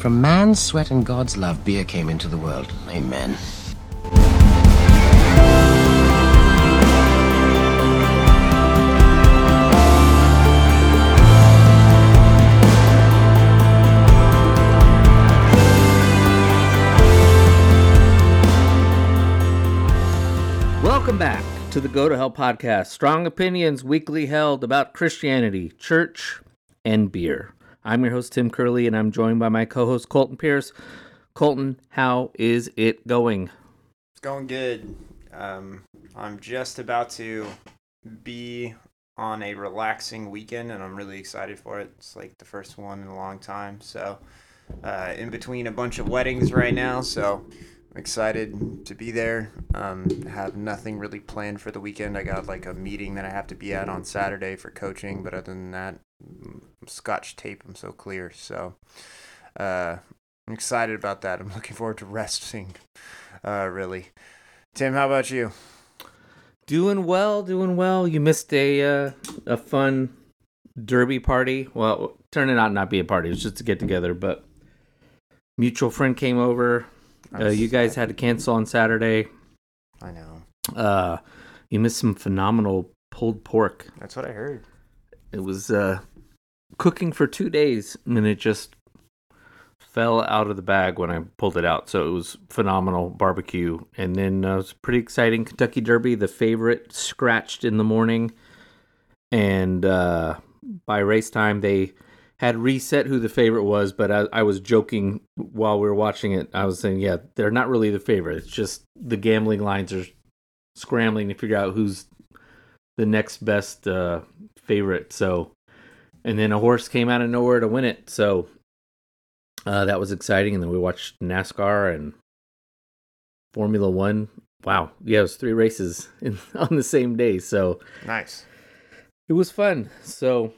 From man's sweat and God's love, beer came into the world. Amen. Welcome back to the Go to Hell podcast. Strong opinions weekly held about Christianity, church, and beer. I'm your host, Tim Curley, and I'm joined by my co host, Colton Pierce. Colton, how is it going? It's going good. Um, I'm just about to be on a relaxing weekend, and I'm really excited for it. It's like the first one in a long time. So, uh, in between a bunch of weddings right now, so I'm excited to be there. Um, have nothing really planned for the weekend. I got like a meeting that I have to be at on Saturday for coaching, but other than that, Scotch tape. I'm so clear. So, uh, I'm excited about that. I'm looking forward to resting. Uh, really. Tim, how about you? Doing well, doing well. You missed a uh, a fun derby party. Well, turning out not be a party. It was just to get together, but mutual friend came over. Uh, you guys had to cancel on Saturday. I know. Uh, you missed some phenomenal pulled pork. That's what I heard. It was uh, cooking for two days, and it just fell out of the bag when I pulled it out. So it was phenomenal barbecue, and then uh, it was pretty exciting Kentucky Derby. The favorite scratched in the morning, and uh, by race time they had reset who the favorite was. But I, I was joking while we were watching it. I was saying, yeah, they're not really the favorite. It's just the gambling lines are scrambling to figure out who's the next best uh, favorite. So, and then a horse came out of nowhere to win it. So uh, that was exciting. And then we watched NASCAR and Formula One. Wow, yeah, it was three races in, on the same day. So Nice. it was fun. So,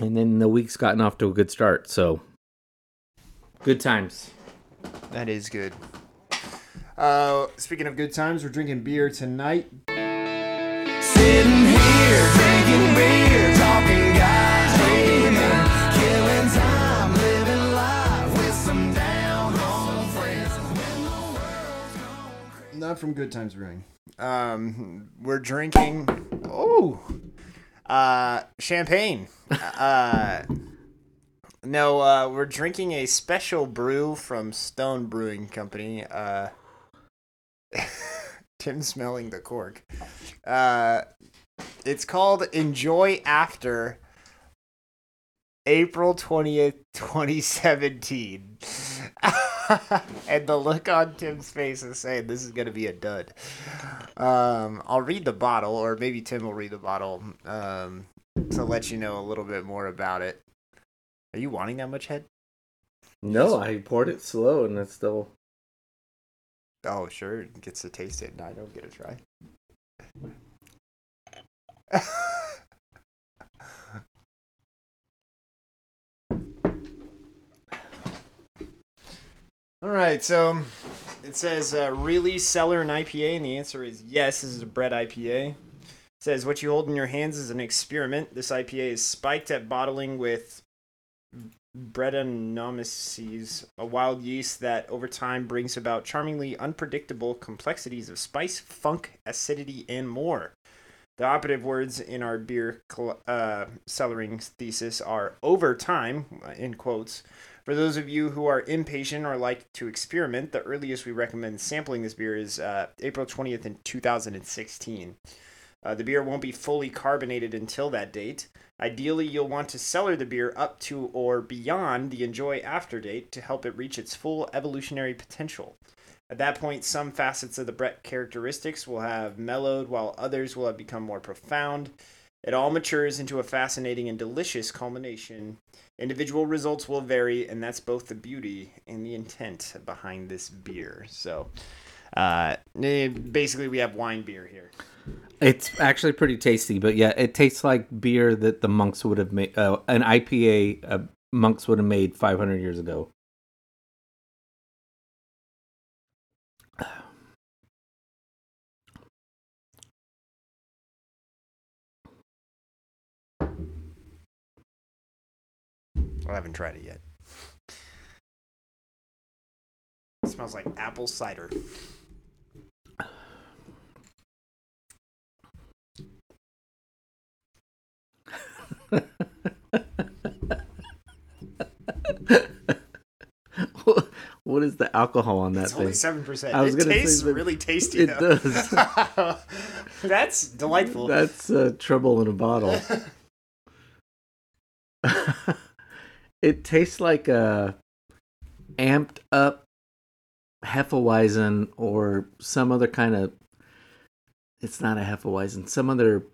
and then the week's gotten off to a good start. So, good times. That is good. Uh, speaking of good times, we're drinking beer tonight. Sitting here drinking beer, from Good Times Brewing. Um, we're drinking. Oh, uh, champagne. uh, no, uh, we're drinking a special brew from Stone Brewing Company. Uh, Tim smelling the cork. Uh, it's called Enjoy After. April 20th, 2017. and the look on Tim's face is saying this is going to be a dud. Um, I'll read the bottle, or maybe Tim will read the bottle um, to let you know a little bit more about it. Are you wanting that much head? No, I poured it slow and it's still. Oh, sure. it Gets to taste it, and I don't get a try. All right, so it says uh, really cellar an IPA, and the answer is yes. This is a Brett IPA. It says what you hold in your hands is an experiment. This IPA is spiked at bottling with Brettanomyces, a wild yeast that over time brings about charmingly unpredictable complexities of spice, funk, acidity, and more. The operative words in our beer col- uh, cellaring thesis are over time, in quotes. For those of you who are impatient or like to experiment, the earliest we recommend sampling this beer is uh, April 20th in 2016. Uh, the beer won't be fully carbonated until that date. Ideally, you'll want to cellar the beer up to or beyond the enjoy after date to help it reach its full evolutionary potential. At that point, some facets of the Brett characteristics will have mellowed, while others will have become more profound. It all matures into a fascinating and delicious culmination. Individual results will vary, and that's both the beauty and the intent behind this beer. So, uh, eh, basically, we have wine beer here. It's actually pretty tasty, but yeah, it tastes like beer that the monks would have made, uh, an IPA uh, monks would have made 500 years ago. I haven't tried it yet. smells like apple cider. what is the alcohol on that It's thing? only seven percent. It tastes really tasty. it though. does. That's delightful. That's uh, trouble in a bottle. it tastes like a amped up Hefeweizen or some other kind of. It's not a Hefeweizen. Some other.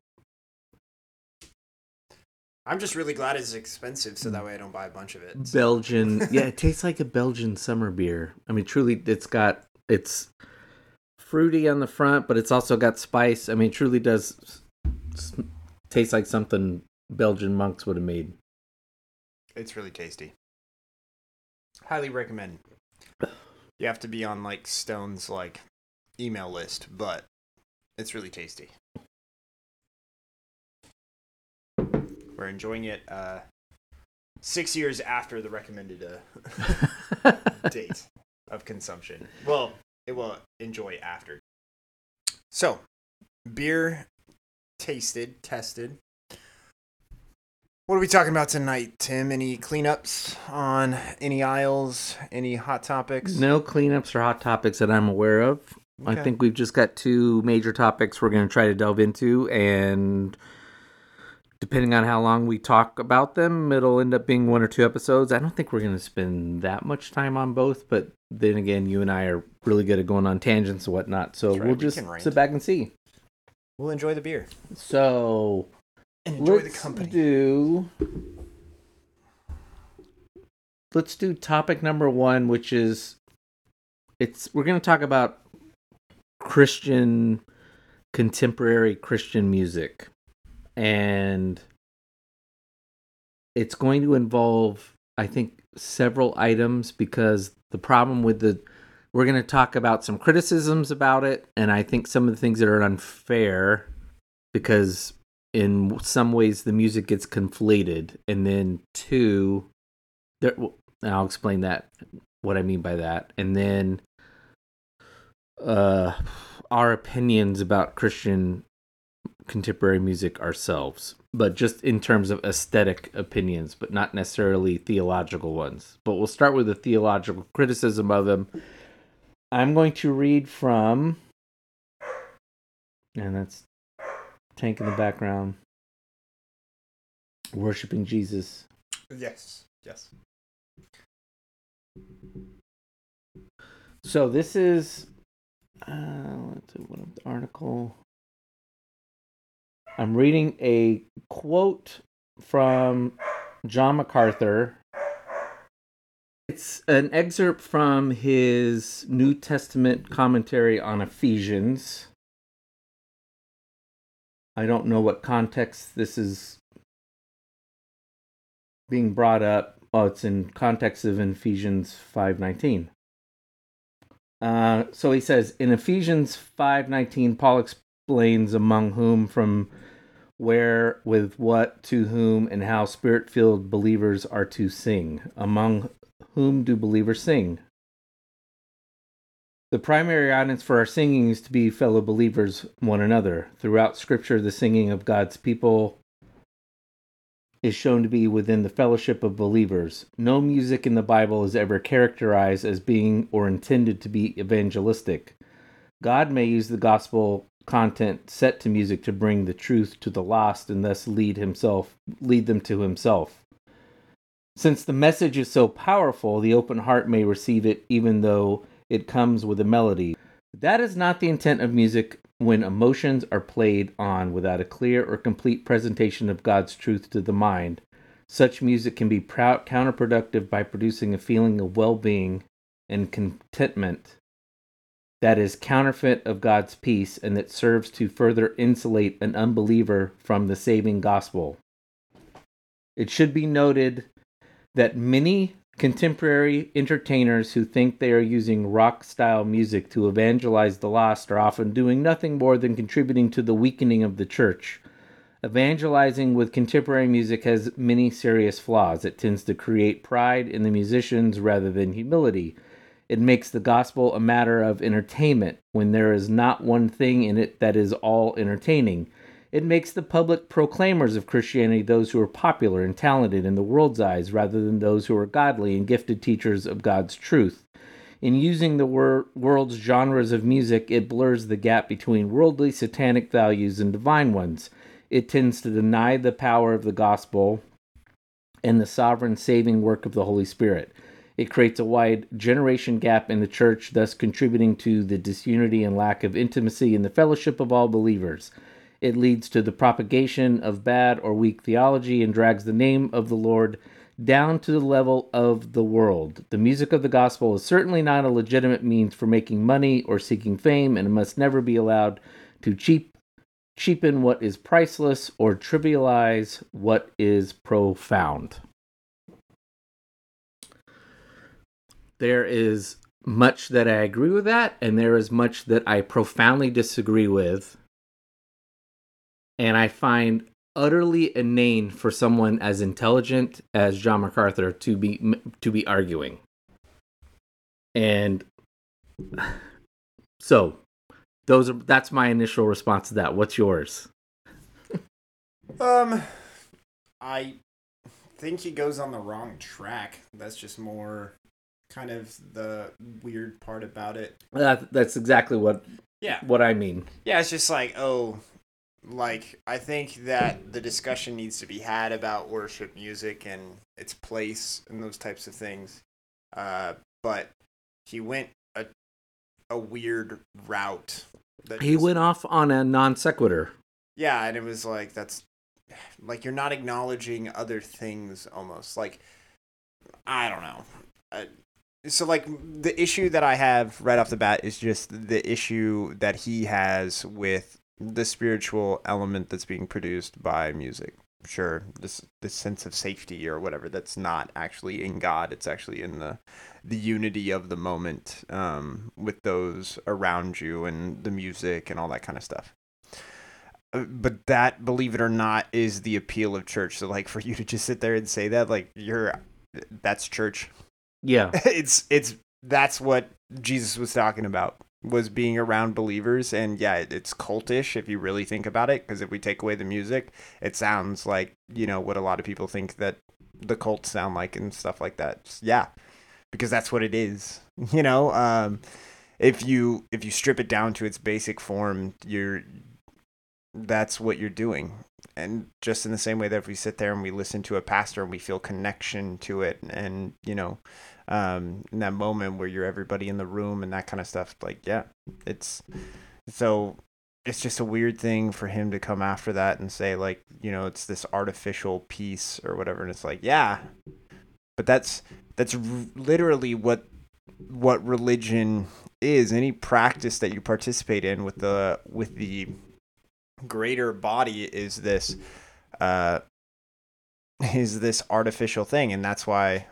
I'm just really glad it's expensive, so that way I don't buy a bunch of it. Belgian. yeah, it tastes like a Belgian summer beer. I mean, truly, it's got it's fruity on the front, but it's also got spice. I mean, it truly does taste like something Belgian monks would have made. It's really tasty. Highly recommend. You have to be on like Stone's like email list, but it's really tasty. We're enjoying it uh, six years after the recommended uh, date of consumption. Well, it will enjoy after. So, beer tasted, tested. What are we talking about tonight, Tim? Any cleanups on any aisles? Any hot topics? No cleanups or hot topics that I'm aware of. I think we've just got two major topics we're going to try to delve into, and depending on how long we talk about them, it'll end up being one or two episodes. I don't think we're going to spend that much time on both, but then again, you and I are really good at going on tangents and whatnot, so right, we'll we just sit back and see. We'll enjoy the beer So and enjoy the let's company. do. Let's do topic number one, which is it's we're going to talk about Christian contemporary Christian music, and it's going to involve, I think, several items because the problem with the we're going to talk about some criticisms about it, and I think some of the things that are unfair because in some ways the music gets conflated and then two there and I'll explain that what I mean by that. And then uh our opinions about Christian contemporary music ourselves but just in terms of aesthetic opinions but not necessarily theological ones. But we'll start with the theological criticism of them. I'm going to read from and that's tank in the background worshiping Jesus. Yes, yes. So this is uh let's see what the article I'm reading a quote from John MacArthur. It's an excerpt from his New Testament commentary on Ephesians. I don't know what context this is being brought up. Oh, it's in context of Ephesians 5:19. Uh, so he says in Ephesians 5:19 Paul explains among whom from where with what to whom and how spirit-filled believers are to sing. Among whom do believers sing? The primary audience for our singing is to be fellow believers, one another. Throughout Scripture, the singing of God's people is shown to be within the fellowship of believers. No music in the Bible is ever characterized as being or intended to be evangelistic. God may use the gospel content set to music to bring the truth to the lost and thus lead himself lead them to himself. Since the message is so powerful, the open heart may receive it even though it comes with a melody. That is not the intent of music when emotions are played on without a clear or complete presentation of God's truth to the mind. Such music can be proud, counterproductive by producing a feeling of well being and contentment that is counterfeit of God's peace and that serves to further insulate an unbeliever from the saving gospel. It should be noted that many contemporary entertainers who think they are using rock style music to evangelize the lost are often doing nothing more than contributing to the weakening of the church. Evangelizing with contemporary music has many serious flaws. It tends to create pride in the musicians rather than humility. It makes the gospel a matter of entertainment when there is not one thing in it that is all entertaining. It makes the public proclaimers of Christianity those who are popular and talented in the world's eyes rather than those who are godly and gifted teachers of God's truth. In using the wor- world's genres of music, it blurs the gap between worldly satanic values and divine ones. It tends to deny the power of the gospel and the sovereign saving work of the Holy Spirit. It creates a wide generation gap in the church, thus contributing to the disunity and lack of intimacy in the fellowship of all believers. It leads to the propagation of bad or weak theology and drags the name of the Lord down to the level of the world. The music of the gospel is certainly not a legitimate means for making money or seeking fame, and it must never be allowed to cheap, cheapen what is priceless or trivialize what is profound. There is much that I agree with that, and there is much that I profoundly disagree with. And I find utterly inane for someone as intelligent as John MacArthur to be to be arguing. And so those are that's my initial response to that. What's yours? Um, I think he goes on the wrong track. That's just more kind of the weird part about it. That, that's exactly what Yeah. what I mean. Yeah, it's just like, oh, like I think that the discussion needs to be had about worship music and its place and those types of things. Uh, but he went a a weird route. That He just- went off on a non sequitur. Yeah, and it was like that's like you're not acknowledging other things almost. Like I don't know. Uh, so like the issue that I have right off the bat is just the issue that he has with the spiritual element that's being produced by music. Sure, this this sense of safety or whatever that's not actually in God. It's actually in the the unity of the moment um, with those around you and the music and all that kind of stuff. Uh, But that, believe it or not, is the appeal of church. So, like, for you to just sit there and say that, like, you're that's church. Yeah. it's it's that's what Jesus was talking about was being around believers. And yeah it's cultish if you really think about it because if we take away the music it sounds like you know what a lot of people think that the cults sound like and stuff like that. Yeah because that's what it is you know? Um if you if you strip it down to its basic form you're that's what you're doing. And just in the same way that if we sit there and we listen to a pastor and we feel connection to it and you know um in that moment where you're everybody in the room and that kind of stuff like yeah it's so it's just a weird thing for him to come after that and say like you know it's this artificial piece or whatever and it's like yeah. But that's that's r- literally what what religion is. Any practice that you participate in with the with the greater body is this uh is this artificial thing and that's why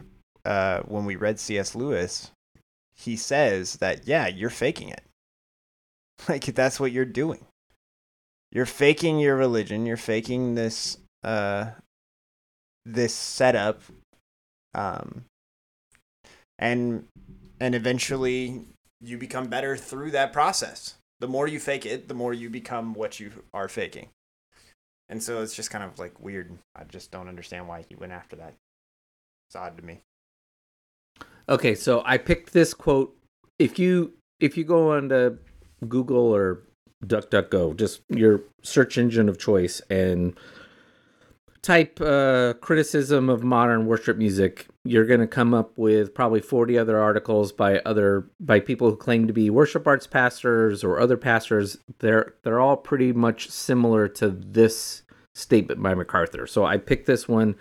uh when we read cs lewis he says that yeah you're faking it. Like that's what you're doing. You're faking your religion. You're faking this uh this setup. Um and and eventually you become better through that process. The more you fake it the more you become what you are faking. And so it's just kind of like weird. I just don't understand why he went after that. It's odd to me Okay, so I picked this quote. If you if you go on to Google or DuckDuckGo, just your search engine of choice, and type uh, criticism of modern worship music, you're going to come up with probably 40 other articles by other by people who claim to be worship arts pastors or other pastors. They're they're all pretty much similar to this statement by MacArthur. So I picked this one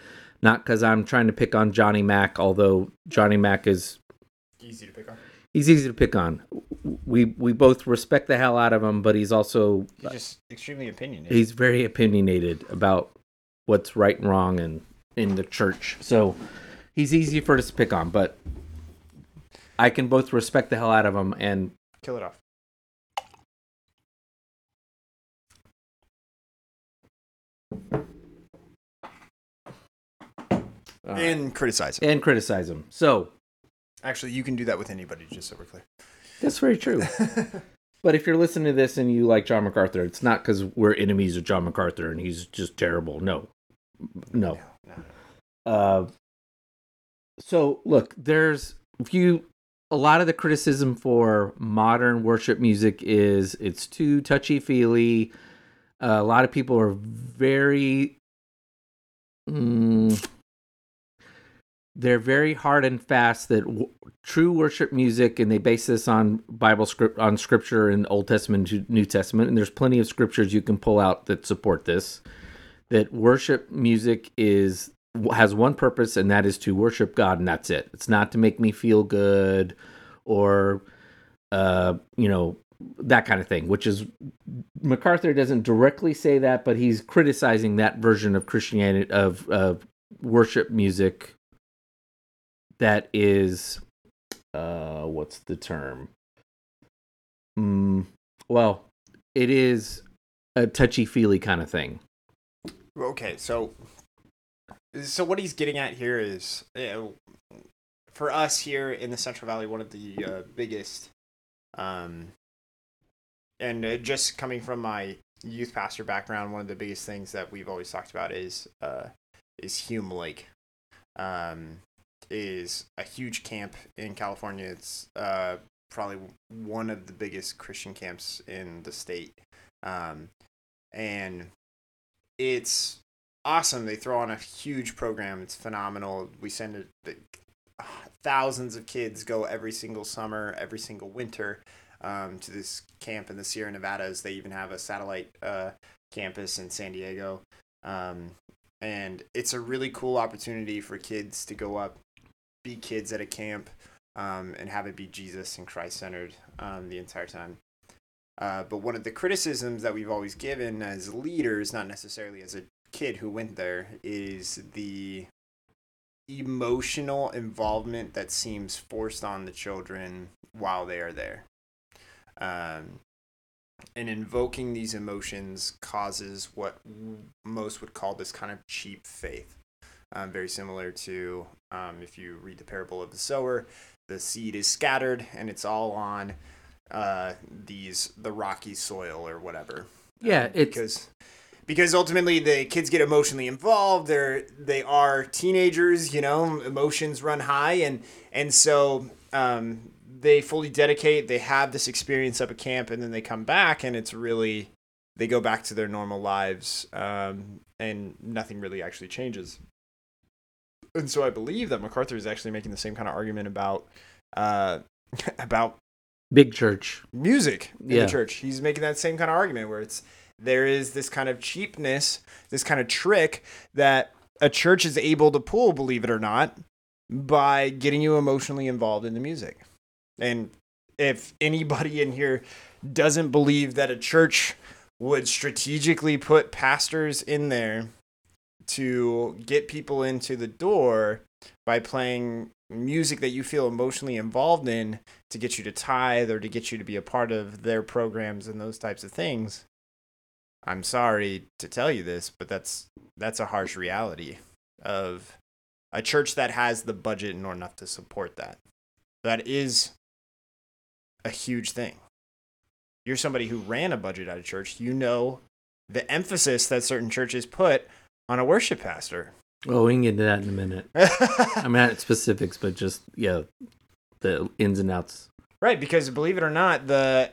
not because I'm trying to pick on Johnny Mack, although Johnny Mack is easy to pick on he's easy to pick on. We we both respect the hell out of him, but he's also he's just extremely opinionated he's very opinionated about what's right and wrong and in the church. So he's easy for us to pick on, but I can both respect the hell out of him and kill it off uh, and criticize him. and criticize him. So Actually, you can do that with anybody, just so we're clear. That's very true. but if you're listening to this and you like John MacArthur, it's not because we're enemies of John MacArthur and he's just terrible. No, no. No. Uh, so look, there's if you a lot of the criticism for modern worship music is it's too touchy feely. Uh, a lot of people are very, mm, they're very hard and fast that w- true worship music, and they base this on Bible script on scripture in Old Testament to New Testament, and there's plenty of scriptures you can pull out that support this. That worship music is has one purpose and that is to worship God and that's it. It's not to make me feel good or uh you know that kind of thing, which is MacArthur doesn't directly say that, but he's criticizing that version of Christianity of of worship music that is uh what's the term? Mm, well, it is a touchy-feely kind of thing. Okay, so so what he's getting at here is uh, for us here in the Central Valley, one of the uh, biggest, um, and uh, just coming from my youth pastor background, one of the biggest things that we've always talked about is uh, is Hume Lake, um, is a huge camp in California. It's uh, probably one of the biggest Christian camps in the state, um, and it's awesome. They throw on a huge program. It's phenomenal. We send it. Thousands of kids go every single summer, every single winter um, to this camp in the Sierra Nevadas. They even have a satellite uh, campus in San Diego. Um, and it's a really cool opportunity for kids to go up, be kids at a camp, um, and have it be Jesus and Christ centered um, the entire time. Uh, but one of the criticisms that we've always given as leaders, not necessarily as a kid who went there, is the emotional involvement that seems forced on the children while they are there. Um, and invoking these emotions causes what most would call this kind of cheap faith. Um, very similar to um, if you read the parable of the sower, the seed is scattered and it's all on uh, these the rocky soil or whatever. Yeah, Um, it's- because because ultimately the kids get emotionally involved. They're they are teenagers, you know, emotions run high, and and so um, they fully dedicate. They have this experience up at camp, and then they come back, and it's really they go back to their normal lives, um, and nothing really actually changes. And so I believe that MacArthur is actually making the same kind of argument about uh, about Big church. music in Yeah. the church. He's making that same kind of argument where it's there is this kind of cheapness, this kind of trick that a church is able to pull, believe it or not, by getting you emotionally involved in the music. And if anybody in here doesn't believe that a church would strategically put pastors in there to get people into the door by playing music that you feel emotionally involved in to get you to tithe or to get you to be a part of their programs and those types of things. I'm sorry to tell you this, but that's that's a harsh reality of a church that has the budget nor enough to support that. That is a huge thing. You're somebody who ran a budget at a church, you know the emphasis that certain churches put on a worship pastor. Oh, we can get into that in a minute. I'm not at specifics, but just yeah, the ins and outs. Right, because believe it or not, the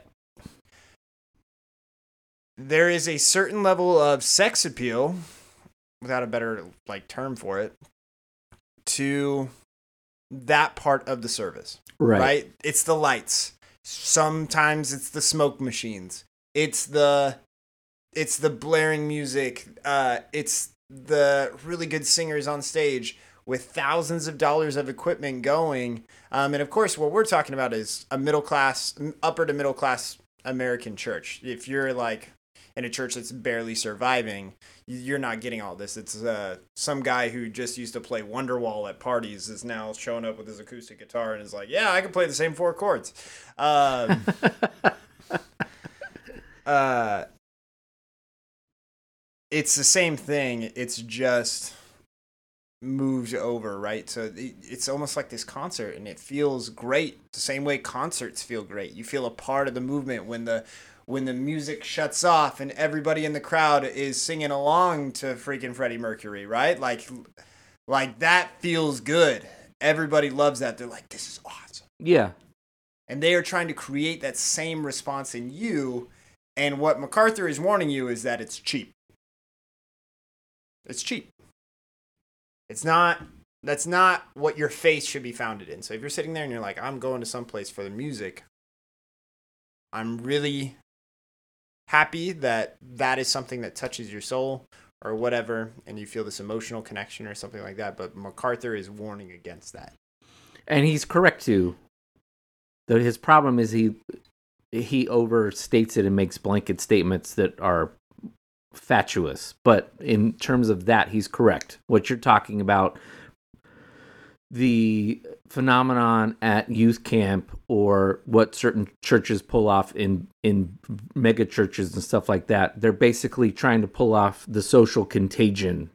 there is a certain level of sex appeal, without a better like term for it, to that part of the service. Right. Right? It's the lights. Sometimes it's the smoke machines. It's the it's the blaring music. Uh it's the really good singers on stage with thousands of dollars of equipment going. Um, and of course, what we're talking about is a middle class, upper to middle class American church. If you're like in a church that's barely surviving, you're not getting all this. It's uh, some guy who just used to play Wonderwall at parties is now showing up with his acoustic guitar and is like, "Yeah, I can play the same four chords." Um, uh, it's the same thing. It's just moves over, right? So it's almost like this concert, and it feels great. The same way concerts feel great. You feel a part of the movement when the when the music shuts off and everybody in the crowd is singing along to freaking Freddie Mercury, right? Like, like that feels good. Everybody loves that. They're like, this is awesome Yeah. and they are trying to create that same response in you. And what MacArthur is warning you is that it's cheap. It's cheap. It's not. That's not what your faith should be founded in. So if you're sitting there and you're like, I'm going to some place for the music, I'm really happy that that is something that touches your soul or whatever, and you feel this emotional connection or something like that. But MacArthur is warning against that. and he's correct too. Though his problem is he he overstates it and makes blanket statements that are fatuous. But in terms of that, he's correct. What you're talking about, the phenomenon at youth camp or what certain churches pull off in in mega churches and stuff like that, they're basically trying to pull off the social contagion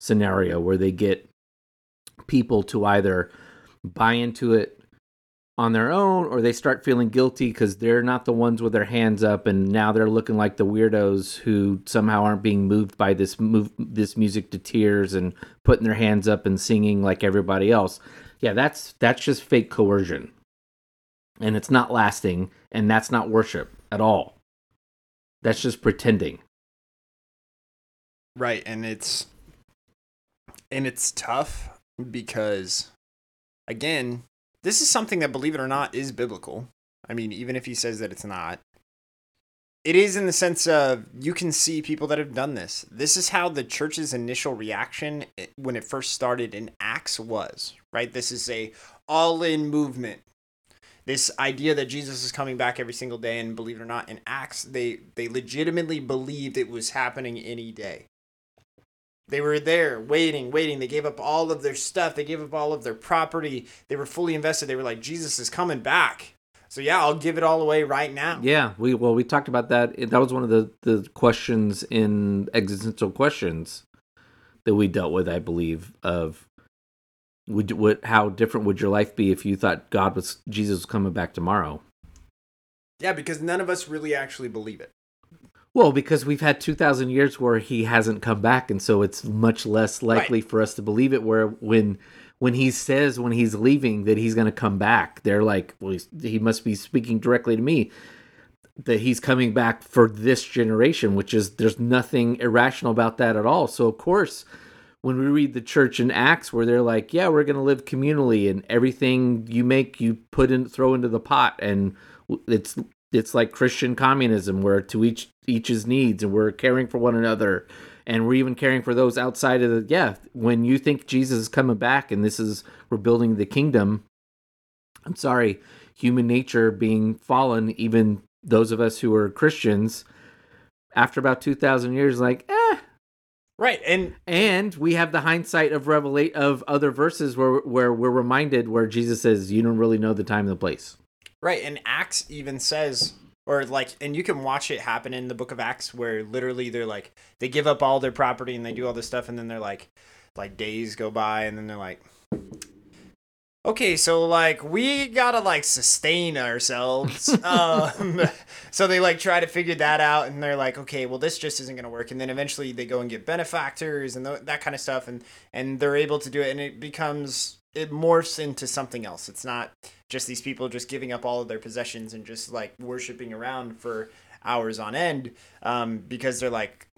scenario where they get people to either buy into it on their own or they start feeling guilty because they're not the ones with their hands up and now they're looking like the weirdos who somehow aren't being moved by this move this music to tears and putting their hands up and singing like everybody else. Yeah that's that's just fake coercion. And it's not lasting and that's not worship at all. That's just pretending. Right, and it's and it's tough because again, this is something that believe it or not is biblical. I mean, even if he says that it's not, it is in the sense of you can see people that have done this. This is how the church's initial reaction eh, when it first started in Acts was, right? This is a all-in movement. This idea that Jesus is coming back every single day and believe it or not in Acts, they they legitimately believed it was happening any day. They were there waiting, waiting. They gave up all of their stuff. They gave up all of their property. They were fully invested. They were like, Jesus is coming back. So yeah, I'll give it all away right now. Yeah, we well we talked about that. That was one of the the questions in existential questions that we dealt with, I believe. Of would what how different would your life be if you thought God was Jesus was coming back tomorrow? Yeah, because none of us really actually believe it. Well, because we've had two thousand years where he hasn't come back, and so it's much less likely for us to believe it. Where when when he says when he's leaving that he's going to come back, they're like, well, he's, he must be speaking directly to me. That he's coming back for this generation, which is there's nothing irrational about that at all. So of course, when we read the church in Acts, where they're like, yeah, we're going to live communally, and everything you make, you put in, throw into the pot, and it's it's like Christian communism, where to each each's needs, and we're caring for one another, and we're even caring for those outside of the. Yeah, when you think Jesus is coming back, and this is we're building the kingdom. I'm sorry, human nature being fallen, even those of us who are Christians, after about two thousand years, like, eh, Right, and and we have the hindsight of revelate of other verses where where we're reminded where Jesus says, "You don't really know the time and the place." Right, and Acts even says, or like, and you can watch it happen in the Book of Acts, where literally they're like, they give up all their property and they do all this stuff, and then they're like, like days go by, and then they're like, okay, so like we gotta like sustain ourselves. um, so they like try to figure that out, and they're like, okay, well this just isn't gonna work. And then eventually they go and get benefactors and th- that kind of stuff, and and they're able to do it, and it becomes it morphs into something else. It's not just these people just giving up all of their possessions and just like worshiping around for hours on end, um, because they're like,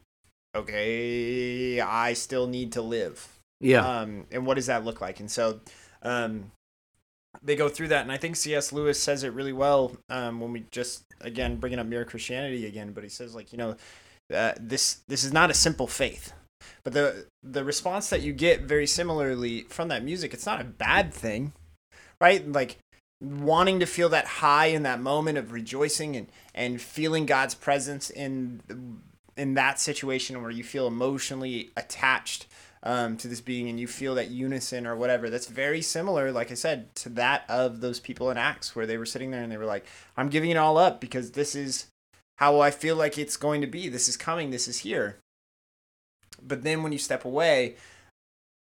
okay, I still need to live Yeah, um, and what does that look like? And so um, they go through that, and I think C.S. Lewis says it really well um, when we just again bringing up mere Christianity again. But he says like you know uh, this this is not a simple faith, but the the response that you get very similarly from that music, it's not a bad thing, right? Like wanting to feel that high in that moment of rejoicing and and feeling God's presence in in that situation where you feel emotionally attached um, to this being and you feel that unison or whatever that's very similar like i said to that of those people in acts where they were sitting there and they were like i'm giving it all up because this is how i feel like it's going to be. This is coming. This is here. But then when you step away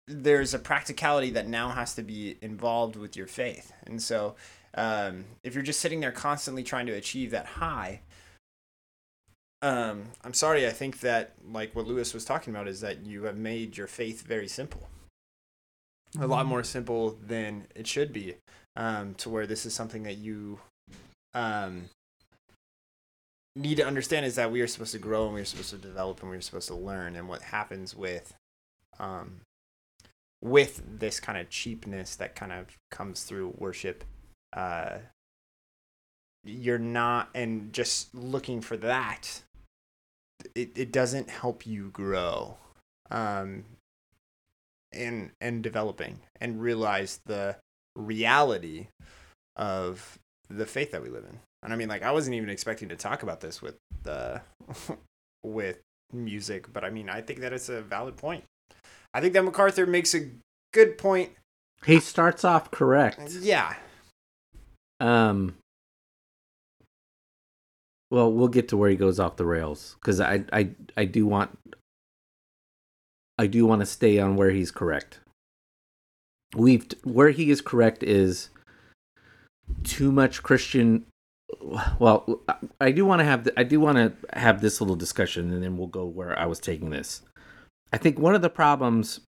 there's a practicality that now has to be involved with your faith. And so, um, if you're just sitting there constantly trying to achieve that high, um, I'm sorry. I think that like what Lewis was talking about is that you have made your faith very simple, a lot more simple than it should be. Um, to where this is something that you, um, need to understand is that we are supposed to grow and we're supposed to develop and we're supposed to learn. And what happens with, um, with this kind of cheapness that kind of comes through worship, uh, you're not, and just looking for that, it, it doesn't help you grow, um, and, and developing and realize the reality of the faith that we live in. And I mean, like, I wasn't even expecting to talk about this with the with music, but I mean, I think that it's a valid point. I think that MacArthur makes a good point. He starts off correct. Yeah, Um. Well, we'll get to where he goes off the rails because I, I, I do want, I do want to stay on where he's correct. We've where he is correct is too much Christian. Well, I do want to have I do want to have this little discussion, and then we'll go where I was taking this. I think one of the problems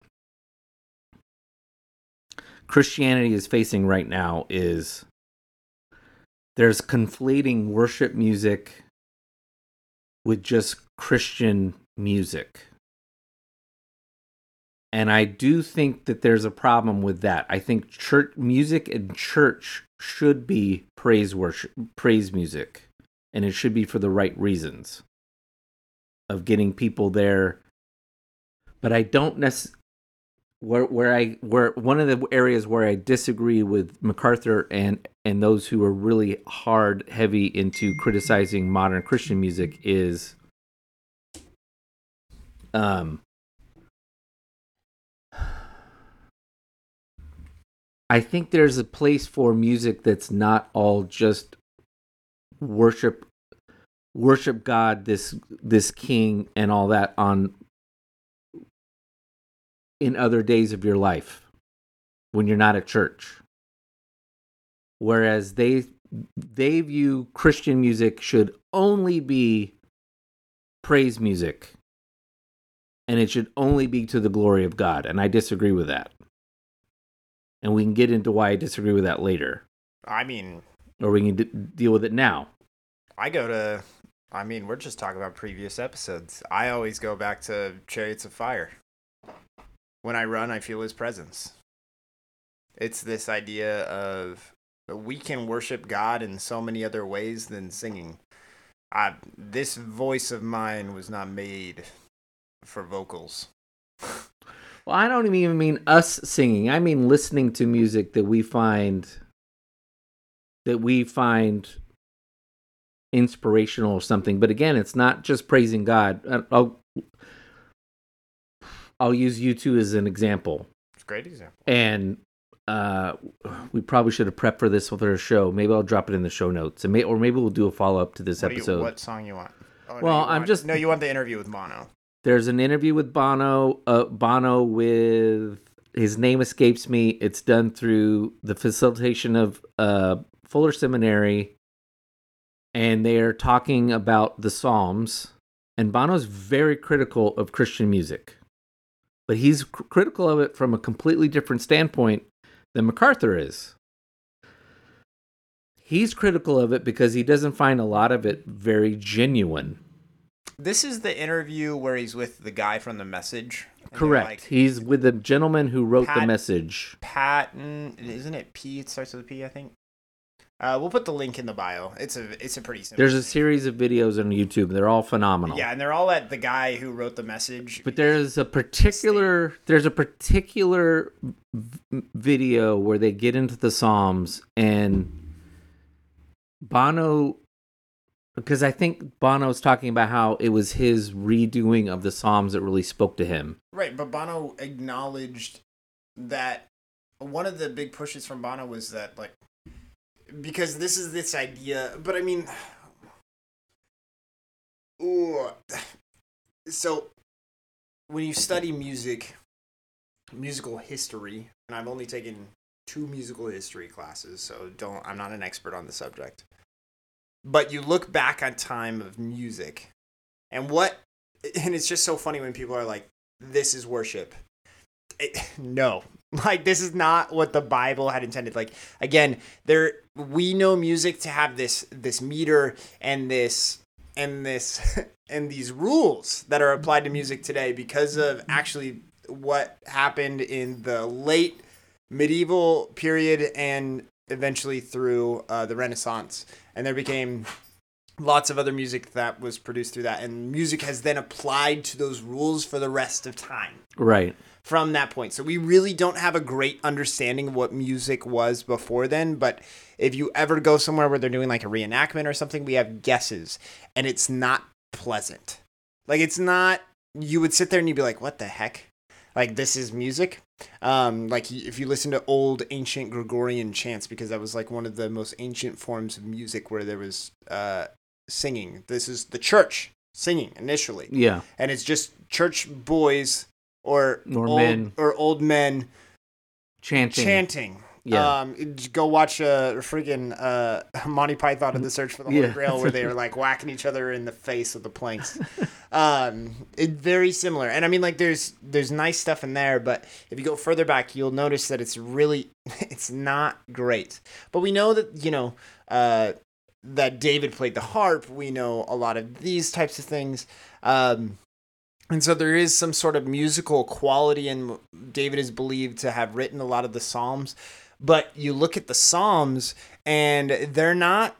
Christianity is facing right now is there's conflating worship music with just Christian music. And I do think that there's a problem with that. I think church music and church should be praise worship praise music and it should be for the right reasons of getting people there. But I don't necessarily where where I where one of the areas where I disagree with MacArthur and and those who are really hard heavy into criticizing modern Christian music is um I think there's a place for music that's not all just worship worship God this this king and all that on in other days of your life when you're not at church. Whereas they they view Christian music should only be praise music and it should only be to the glory of God and I disagree with that. And we can get into why I disagree with that later I mean, or we can d- deal with it now. I go to. I mean, we're just talking about previous episodes. I always go back to Chariots of Fire. When I run, I feel His presence. It's this idea of we can worship God in so many other ways than singing. I, this voice of mine was not made for vocals. Well, I don't even mean us singing. I mean listening to music that we find that we find inspirational or something. But again, it's not just praising God. Uh, I'll I'll use U2 as an example. It's a great example. And uh, we probably should have prepped for this with our show. Maybe I'll drop it in the show notes, and may, or maybe we'll do a follow up to this What, do you, episode. what song you want? Oh, no, Well, you I'm want- just- no. You want the interview with Bono? There's an interview with Bono. Uh, Bono with his name escapes me. It's done through the facilitation of uh, Fuller Seminary, and they are talking about the Psalms. And Bono's very critical of Christian music, but he's cr- critical of it from a completely different standpoint than MacArthur is. He's critical of it because he doesn't find a lot of it very genuine. This is the interview where he's with the guy from the message. Correct. like, He's with the gentleman who wrote the message. Patton, isn't it P? It starts with a P, I think. Uh, we'll put the link in the bio. It's a it's a pretty simple. There's a series of videos on YouTube. They're all phenomenal. Yeah, and they're all at the guy who wrote the message. But there's a particular there's a particular v- video where they get into the Psalms and Bono because I think Bono was talking about how it was his redoing of the Psalms that really spoke to him. right, but Bono acknowledged that one of the big pushes from Bono was that like because this is this idea, but I mean, ooh, so when you study music, musical history, and I've only taken two musical history classes, so don't I'm not an expert on the subject. But you look back on time of music, and what, and it's just so funny when people are like, "This is worship." It, no, like this is not what the Bible had intended. Like again, there we know music to have this this meter and this and this and these rules that are applied to music today because of actually what happened in the late medieval period and eventually through uh, the Renaissance, and there became lots of other music that was produced through that, and music has then applied to those rules for the rest of time Right. From that point. So we really don't have a great understanding of what music was before then, but if you ever go somewhere where they're doing like a reenactment or something, we have guesses and it's not pleasant. Like it's not you would sit there and you'd be like, "What the heck?" Like this is music. Um like if you listen to old ancient Gregorian chants because that was like one of the most ancient forms of music where there was uh singing. This is the church singing initially Yeah. and it's just church boys or Or old, men. or old men Chanting. chanting. Yeah. Um, go watch a uh, freaking uh, Monty Python and the Search for the Holy Yeah. Grail, where they were like whacking each other in the face with the planks. um, it very similar, and I mean, like, there's there's nice stuff in there, but if you go further back, you'll notice that it's really it's not great. But we know that you know uh, that David played the harp. We know a lot of these types of things. Um, and so there is some sort of musical quality, and David is believed to have written a lot of the Psalms. But you look at the Psalms, and they're not.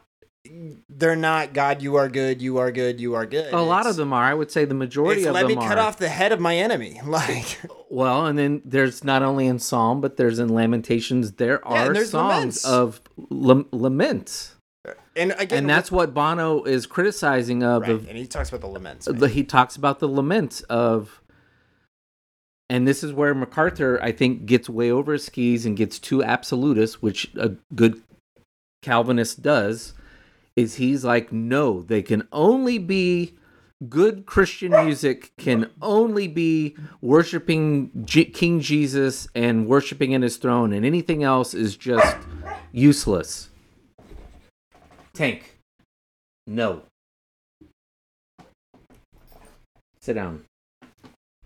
They're not God. You are good. You are good. You are good. A lot It's- of them are. I would say the majority of let them Let me are. cut off the head of my enemy. Like Well, and then there's not only in Psalm, but there's in Lamentations. There Yeah, are songs laments. of lam- laments, and again, and that's what Bono is criticizing of. right. of And he talks about the laments. man. he talks about the laments of, and this is where MacArthur, I think, gets way over his skis and gets too absolutist, which a good Calvinist does. Is he's like, no, they can only be good Christian music can only be worshiping J- King Jesus and worshiping in his throne, and anything else is just useless. Tank, no. Sit down.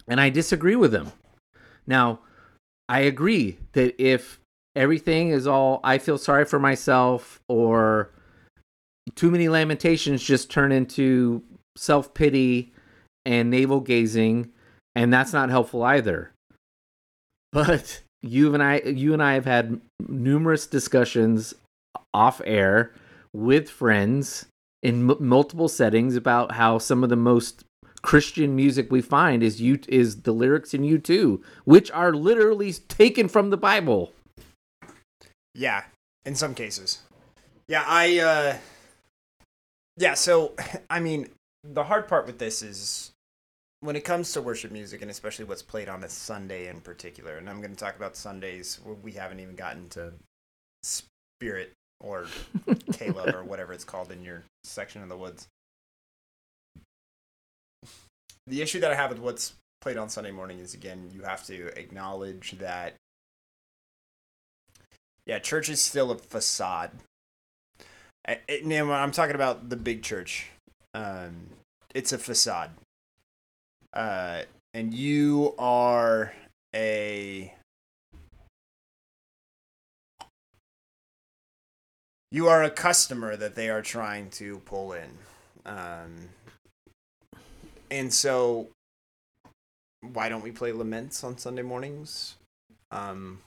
And I disagree with him. Now, I agree that if everything is all I feel sorry for myself or too many lamentations just turn into self pity and navel gazing, and that's not helpful either. But you and I, you and I have had numerous discussions off air with friends in m- multiple settings about how some of the most Christian music we find is you is the lyrics in U2, which are literally taken from the Bible. Yeah, in some cases. Yeah, I uh Yeah, so I mean, the hard part with this is when it comes to worship music and especially what's played on a Sunday in particular, and I'm going to talk about Sundays we haven't even gotten to Spirit or Caleb or whatever it's called in your section of the woods. The issue that I have with what's played on Sunday morning is again, you have to acknowledge that yeah, church is still a facade. It- and I'm talking about the big church, um, it's a facade. Uh, and you are a you are a customer that they are trying to pull in. Um, and so, why don't we play laments on Sunday mornings? Um,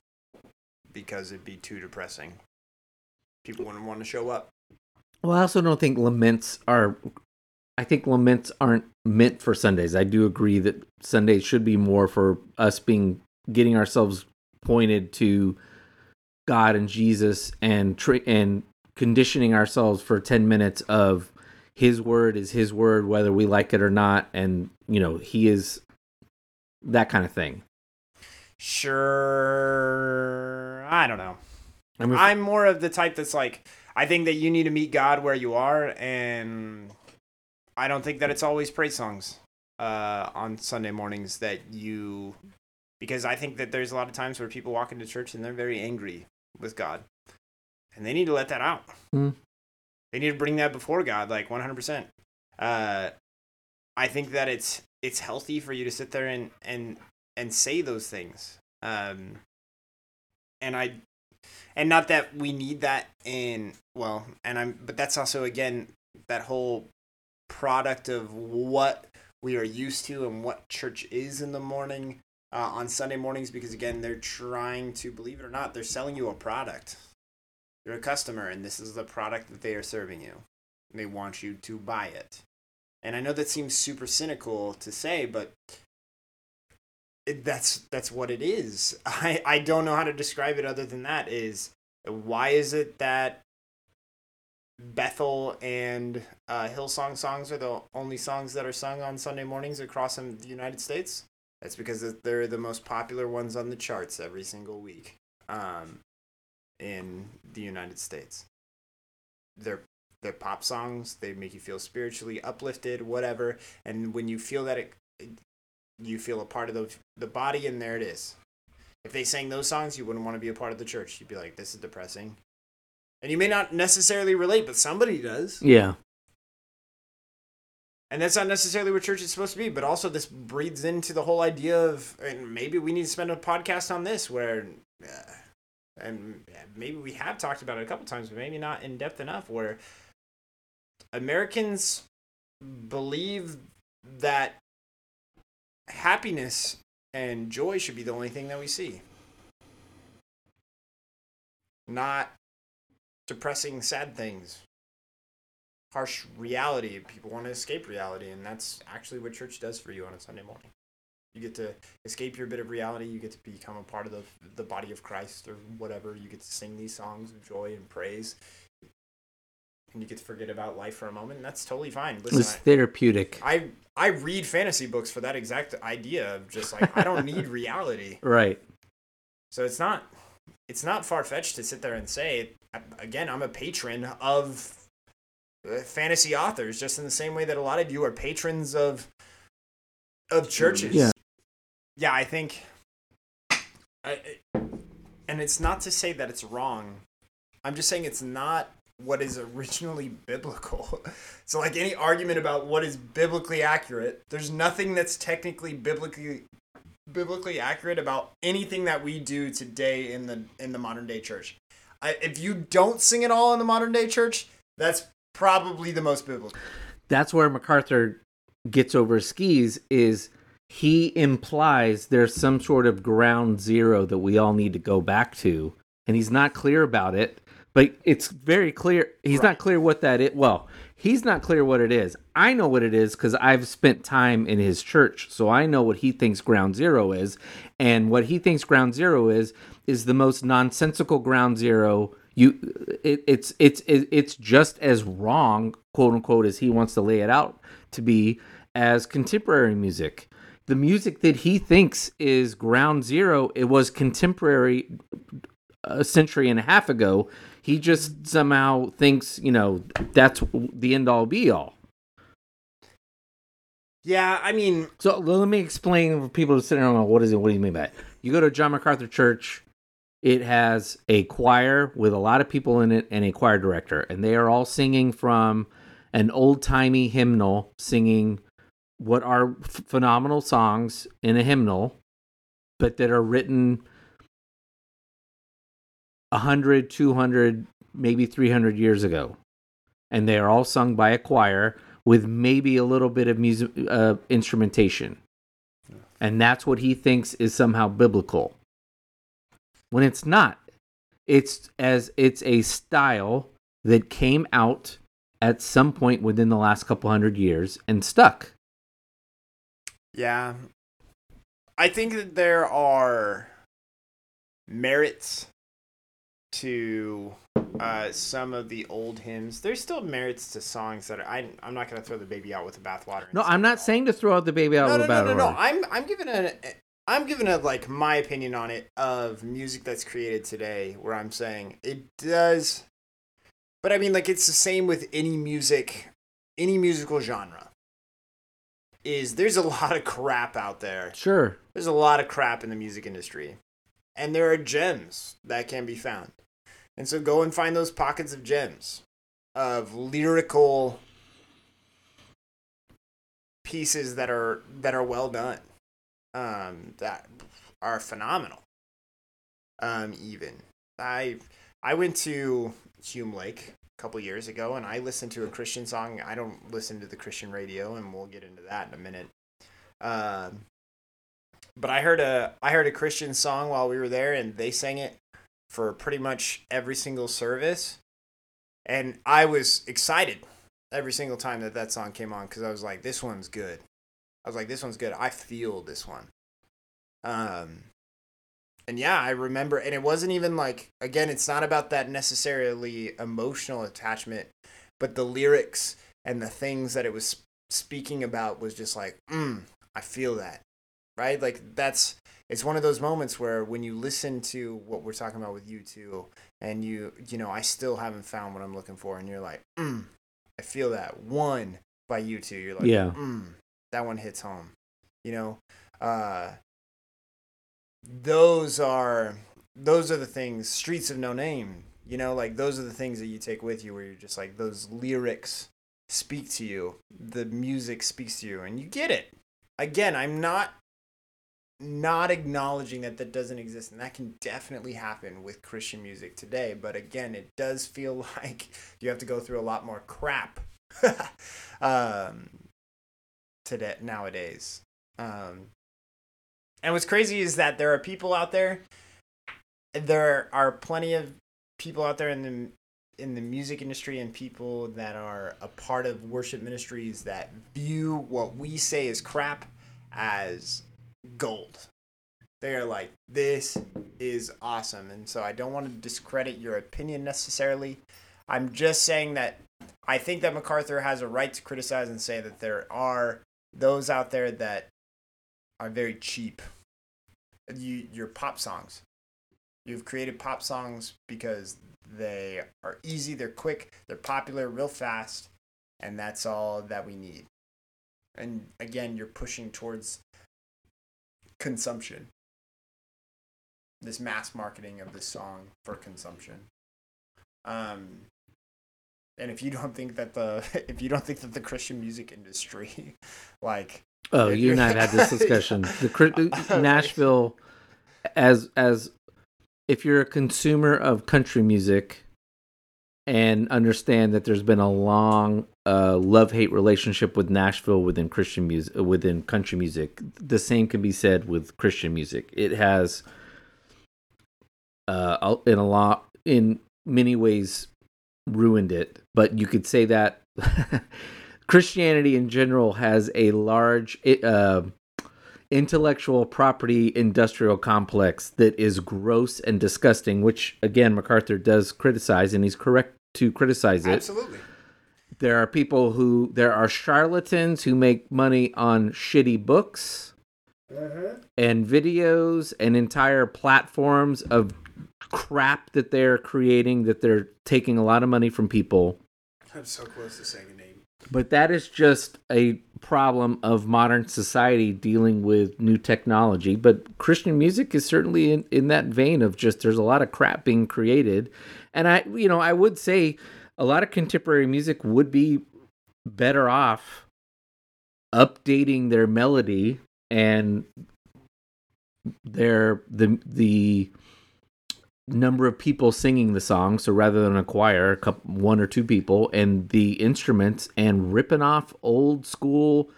because it'd be too depressing. People wouldn't want to show up. Well, I also don't think laments are. I think laments aren't meant for Sundays. I do agree that Sundays should be more for us being getting ourselves pointed to God and Jesus and and conditioning ourselves for 10 minutes of his word is his word whether we like it or not and you know he is that kind of thing. Sure. I don't know. I mean, I'm more of the type that's like, I think that you need to meet God where you are, and I don't think that it's always praise songs uh, on Sunday mornings that you because I think that there's a lot of times where people walk into church and they're very angry with God, and they need to let that out. Hmm. They need to bring that before God, like 100%. Uh, I think that it's it's healthy for you to sit there and and and say those things. Um, and I and not that we need that in well and i'm but that's also again that whole product of what we are used to and what church is in the morning uh, on sunday mornings because again they're trying to believe it or not they're selling you a product you're a customer and this is the product that they are serving you they want you to buy it and i know that seems super cynical to say but it, that's that's what it is. I I don't know how to describe it other than that. Is why is it that Bethel and uh, Hillsong songs are the only songs that are sung on Sunday mornings across the United States? That's because they're the most popular ones on the charts every single week um, in the United States. They're they're pop songs. They make you feel spiritually uplifted, whatever. And when you feel that it, you feel a part of the the body, and there it is. If they sang those songs, you wouldn't want to be a part of the church. You'd be like, "This is depressing," and you may not necessarily relate, but somebody does. Yeah. And that's not necessarily what church is supposed to be, but also this breeds into the whole idea of, and maybe we need to spend a podcast on this, where, uh, and maybe we have talked about it a couple times, but maybe not in depth enough, where Americans believe that happiness and joy should be the only thing that we see. Not depressing, sad things. Harsh reality. People want to escape reality, and that's actually what church does for you on a Sunday morning. You get to escape your bit of reality. You get to become a part of the, the body of Christ or whatever. You get to sing these songs of joy and praise. And you get to forget about life for a moment, and that's totally fine. Listen, It's therapeutic. I I read fantasy books for that exact idea of just like I don't need reality. Right. So it's not it's not far fetched to sit there and say again I'm a patron of uh, fantasy authors just in the same way that a lot of you are patrons of of churches. Yeah. Yeah, I think I, and it's not to say that it's wrong. I'm just saying it's not what is originally biblical. So like any argument about what is biblically accurate, there's nothing that's technically biblically biblically accurate about anything that we do today in the in the modern day church. I, if you don't sing at all in the modern day church, that's probably the most biblical. That's where MacArthur gets over skis is he implies there's some sort of ground zero that we all need to go back to and he's not clear about it but it's very clear he's not clear what that is well he's not clear what it is. I know what it is because i've spent time in his church so i know what he thinks ground zero is and what he thinks ground zero is is the most nonsensical ground zero you it, it's it's it's just as wrong quote unquote as he wants to lay it out to be as contemporary music the music that he thinks is ground zero it was contemporary a century and a half ago. He just somehow thinks you know that's the end all be all. Yeah, I mean, so let me explain for people sitting around what is it? What do you mean by it? You go to john macarthur church it has a choir with a lot of people in it and a choir director and they are all singing from an old-timey hymnal singing what are f- phenomenal songs in a hymnal but that are written 100 200 maybe 300 years ago. And they are all sung by a choir with maybe a little bit of music uh, instrumentation. And that's what he thinks is somehow biblical. When it's not it's as it's a style that came out at some point within the last couple hundred years and stuck yeah. I think that there are merits to uh, some of the old hymns. There's still merits to songs that are, I, I'm not going to throw the baby out with the bathwater. no i'm not saying to throw out the baby out no, with no, the bathwater. no, no, no. bathwater. I'm I'm giving a I'm giving a like my opinion on it of music that's created today, where I'm saying it does, but I mean like it's the same with any music, any musical genre. Is there's a lot of crap out there. Sure. There's a lot of crap in the music industry. And there are gems that can be found. And so go and find those pockets of gems of lyrical pieces that are that are well done. Um that are phenomenal. Um even I I went to Hume Lake couple years ago and I listened to a Christian song. I don't listen to the Christian radio and we'll get into that in a minute. Um but I heard a I heard a Christian song while we were there, and they sang it for pretty much every single service, and I was excited every single time that that song came on because I was like, this one's good. I was like, this one's good. I feel this one. Um, and yeah, I remember, and it wasn't even like again, it's not about that necessarily emotional attachment, but the lyrics and the things that it was speaking about was just like, mm, I feel that right? Like that's it's one of those moments where when you listen to what we're talking about with U2, and you you know I still haven't found what I'm looking for, and you're like, mm, I feel that one by U2. You're like, Yeah. mm, that one hits home. You know, uh, those are those are the things. Streets of No Name. You know, like those are the things that you take with you, where you're just like those lyrics speak to you, the music speaks to you, and you get it. Again, I'm not not acknowledging that that doesn't exist and that can definitely happen with christian music today but again it does feel like you have to go through a lot more crap um today nowadays um and what's crazy is that there are people out there there are plenty of people out there in the in the music industry and people that are a part of worship ministries that view what we say is crap as gold. They are like, this is awesome. And so I don't want to discredit your opinion necessarily. I'm just saying that I think that MacArthur has a right to criticize and say that there are those out there that are very cheap. You, your pop songs. You've created pop songs because they are easy, they're quick, they're popular real fast, and that's all that we need. And again, you're pushing towards consumption. This mass marketing of this song for consumption. Um, and if you don't think that the if you don't think that the Christian music industry, like Oh, you and I have had this discussion. The Nashville, as as if you're a consumer of country music, and understand that there's been a long uh, love hate relationship with Nashville within Christian music, within country music. The same can be said with Christian music. It has, uh, in a lot, in many ways, ruined it. But you could say that Christianity in general has a large uh, intellectual property industrial complex that is gross and disgusting, which again MacArthur does criticize, and he's correct to criticize it. absolutely, There are people who there are charlatans who make money on shitty books and videos and entire platforms of crap that they're creating that they're taking a lot of money from people. I'm so close to saying. But that is just a problem of modern society dealing with new technology. But Christian music is certainly in, in that vein of just there's a lot of crap being created. And I, you know, I would say a lot of contemporary music would be better off updating their melody and their the the number of people singing the song so rather than a choir a couple, one or two people and the instruments and ripping off old school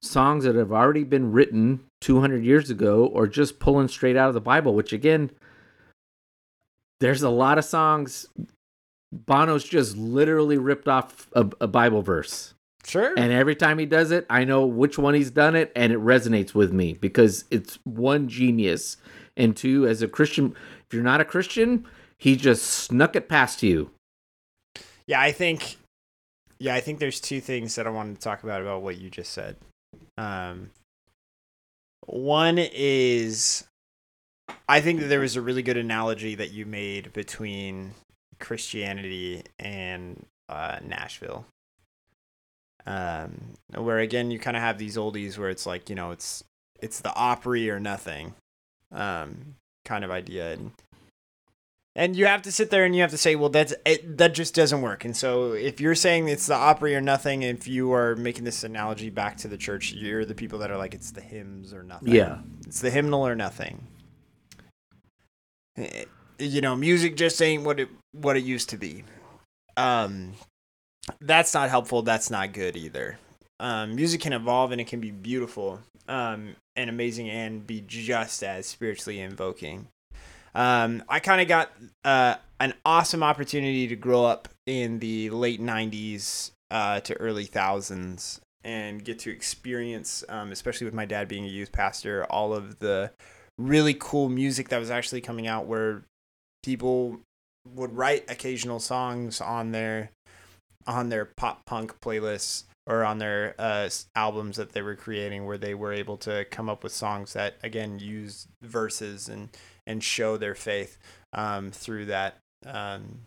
songs that have already been written 200 years ago or just pulling straight out of the bible which again there's a lot of songs. Bono's just literally ripped off a, a bible verse. Sure. and every time he does it, I know which one he's done it, and it resonates with me because it's one genius, and two, as a Christian, if you're not a Christian, he just snuck it past you. Yeah, I think yeah, I think there's two things that I wanted to talk about about what you just said. Um one is I think that there was a really good analogy that you made between Christianity and uh, Nashville. Um, where again, you kind of have these oldies where it's like you know it's it's the Opry or nothing, um, kind of idea, and and you have to sit there and you have to say, well, that's it, that just doesn't work. And so if you're saying it's the Opry or nothing, if you are making this analogy back to the church, you're the people that are like it's the hymns or nothing. Yeah. it's the hymnal or nothing. Eh, You know, music just ain't what it what it used to be. Um, that's not helpful. That's not good either. Um, music can evolve and it can be beautiful um, and amazing and be just as spiritually invoking. Um, I kind of got uh, an awesome opportunity to grow up in the late 90s uh, to early thousands and get to experience, um, especially with my dad being a youth pastor, all of the really cool music that was actually coming out where people would write occasional songs on their on their pop punk playlists or on their uh, albums that they were creating where they were able to come up with songs that again use verses and and show their faith um, through that. Um,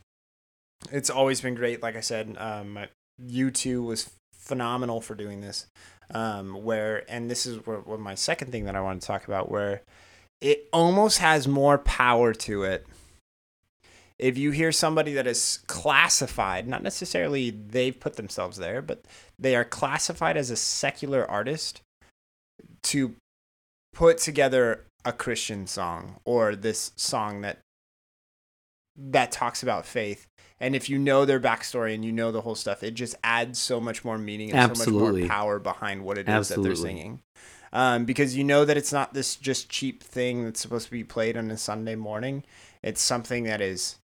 it's always been great like i said um, u2 was phenomenal for doing this um, where and this is what, what my second thing that i want to talk about where it almost has more power to it if you hear somebody that is classified, not necessarily they've put themselves there, but they are classified as a secular artist to put together a Christian song or this song that that talks about faith. And if you know their backstory and you know the whole stuff, it just adds so much more meaning and so much more power behind what it is that they're singing. Um, because you know that it's not this just cheap thing that's supposed to be played on a Sunday morning. It's something that is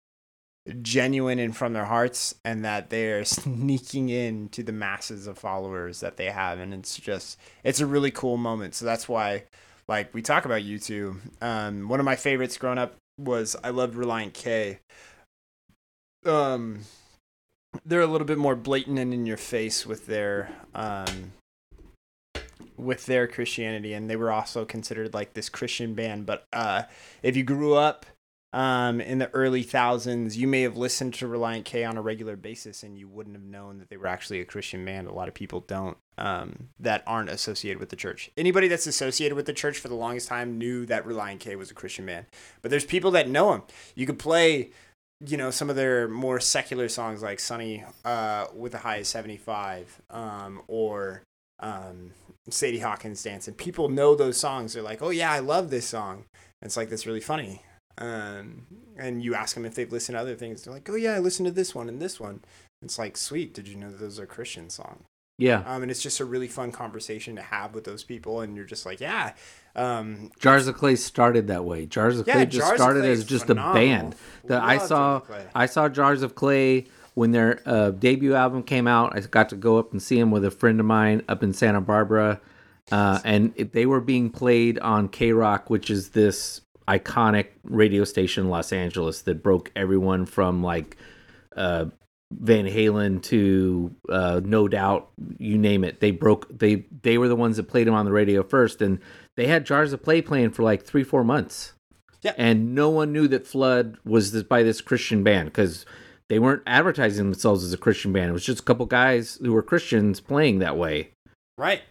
genuine and from their hearts and that they're sneaking in to the masses of followers that they have. And it's just it's a really cool moment. So that's why like we talk about U2. Um one of my favorites growing up was I loved Relient K. Um they're a little bit more blatant and in your face with their um with their Christianity. And they were also considered like this Christian band. But uh if you grew up um, in the early thousands, you may have listened to Relient K on a regular basis and you wouldn't have known that they were actually a Christian band. A lot of people don't um, that aren't associated with the church. Anybody that's associated with the church for the longest time knew that Relient K was a Christian band. But there's people that know them. You could play, you know, some of their more secular songs like Sunny uh, with a high of 75 um, or um, Sadie Hawkins Dance. And people know those songs. They're like, oh, yeah, I love this song. And it's like, that's really funny um, and you ask them if they've listened to other things. They're like, "Oh yeah, I listened to this one and this one." It's like, sweet. Did you know that those are Christian songs? Yeah. Um, and it's just a really fun conversation to have with those people. And you're just like, yeah, um, Jars of Clay started that way. Jars of Yeah, Clay just Jars started as just phenomenal. a band. The, I saw Jars of Clay. I saw Jars of Clay when their uh, debut album came out. I got to go up and see them with a friend of mine up in Santa Barbara, uh, and it, they were being played on K Rock, which is this iconic radio station in Los Angeles that broke everyone from like uh, Van Halen to uh, No Doubt, you name it. They broke. They they were the ones that played them on the radio first, and they had Jars of Clay playing for like three four months. Yeah. and no one knew that Flood was this, by this Christian band because they weren't advertising themselves as a Christian band. It was just a couple guys who were Christians playing that way. right.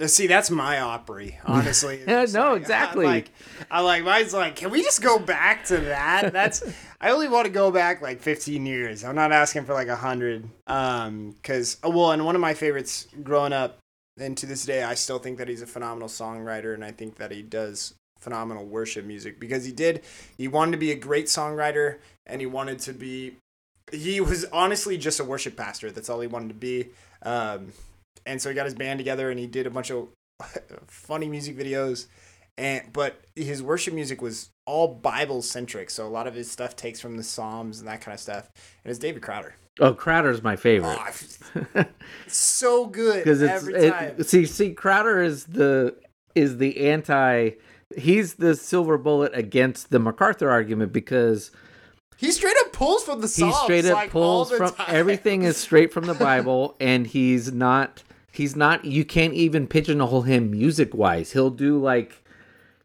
Uh, See, that's my Opry, honestly. No, like, exactly. I like, I like mine's like, can we just go back to that? That's I only want to go back like 15 years. I'm not asking for like a hundred. Um, cause oh, well, and one of my favorites growing up, and to this day, I still think that he's a phenomenal songwriter, and I think that he does phenomenal worship music because he did. He wanted to be a great songwriter, and he wanted to be. He was honestly just a worship pastor. That's all he wanted to be. Um, and so he got his band together and he did a bunch of funny music videos and but his worship music was all bible centric so a lot of his stuff takes from the psalms and that kind of stuff and it's david crowder Oh, Crowder's my favorite oh, it's so good because it's every it- see see Crowder is the is the anti. He's the silver bullet against the MacArthur argument because he straight up pulls from the Psalms. he straight up like, pulls from time. everything is straight from the Bible, and he's not he's not. You can't even pigeonhole him music wise. He'll do like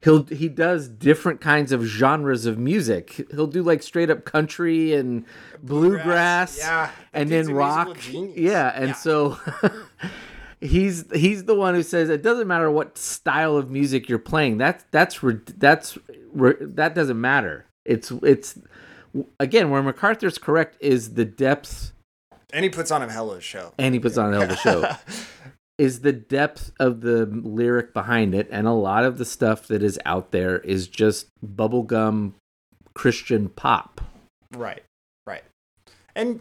he'll he does different kinds of genres of music. He'll do like straight up country and bluegrass, Yeah, and then rock. Yeah, and Yeah. so he's he's the one who says it doesn't matter what style of music you're playing. That's that's that's that doesn't matter. It's it's again where MacArthur's correct is the depth And he puts on a hell of a show. and he puts on a hell of a show is the depth of the lyric behind it and a lot of the stuff that is out there is just bubblegum christian pop Right, right. And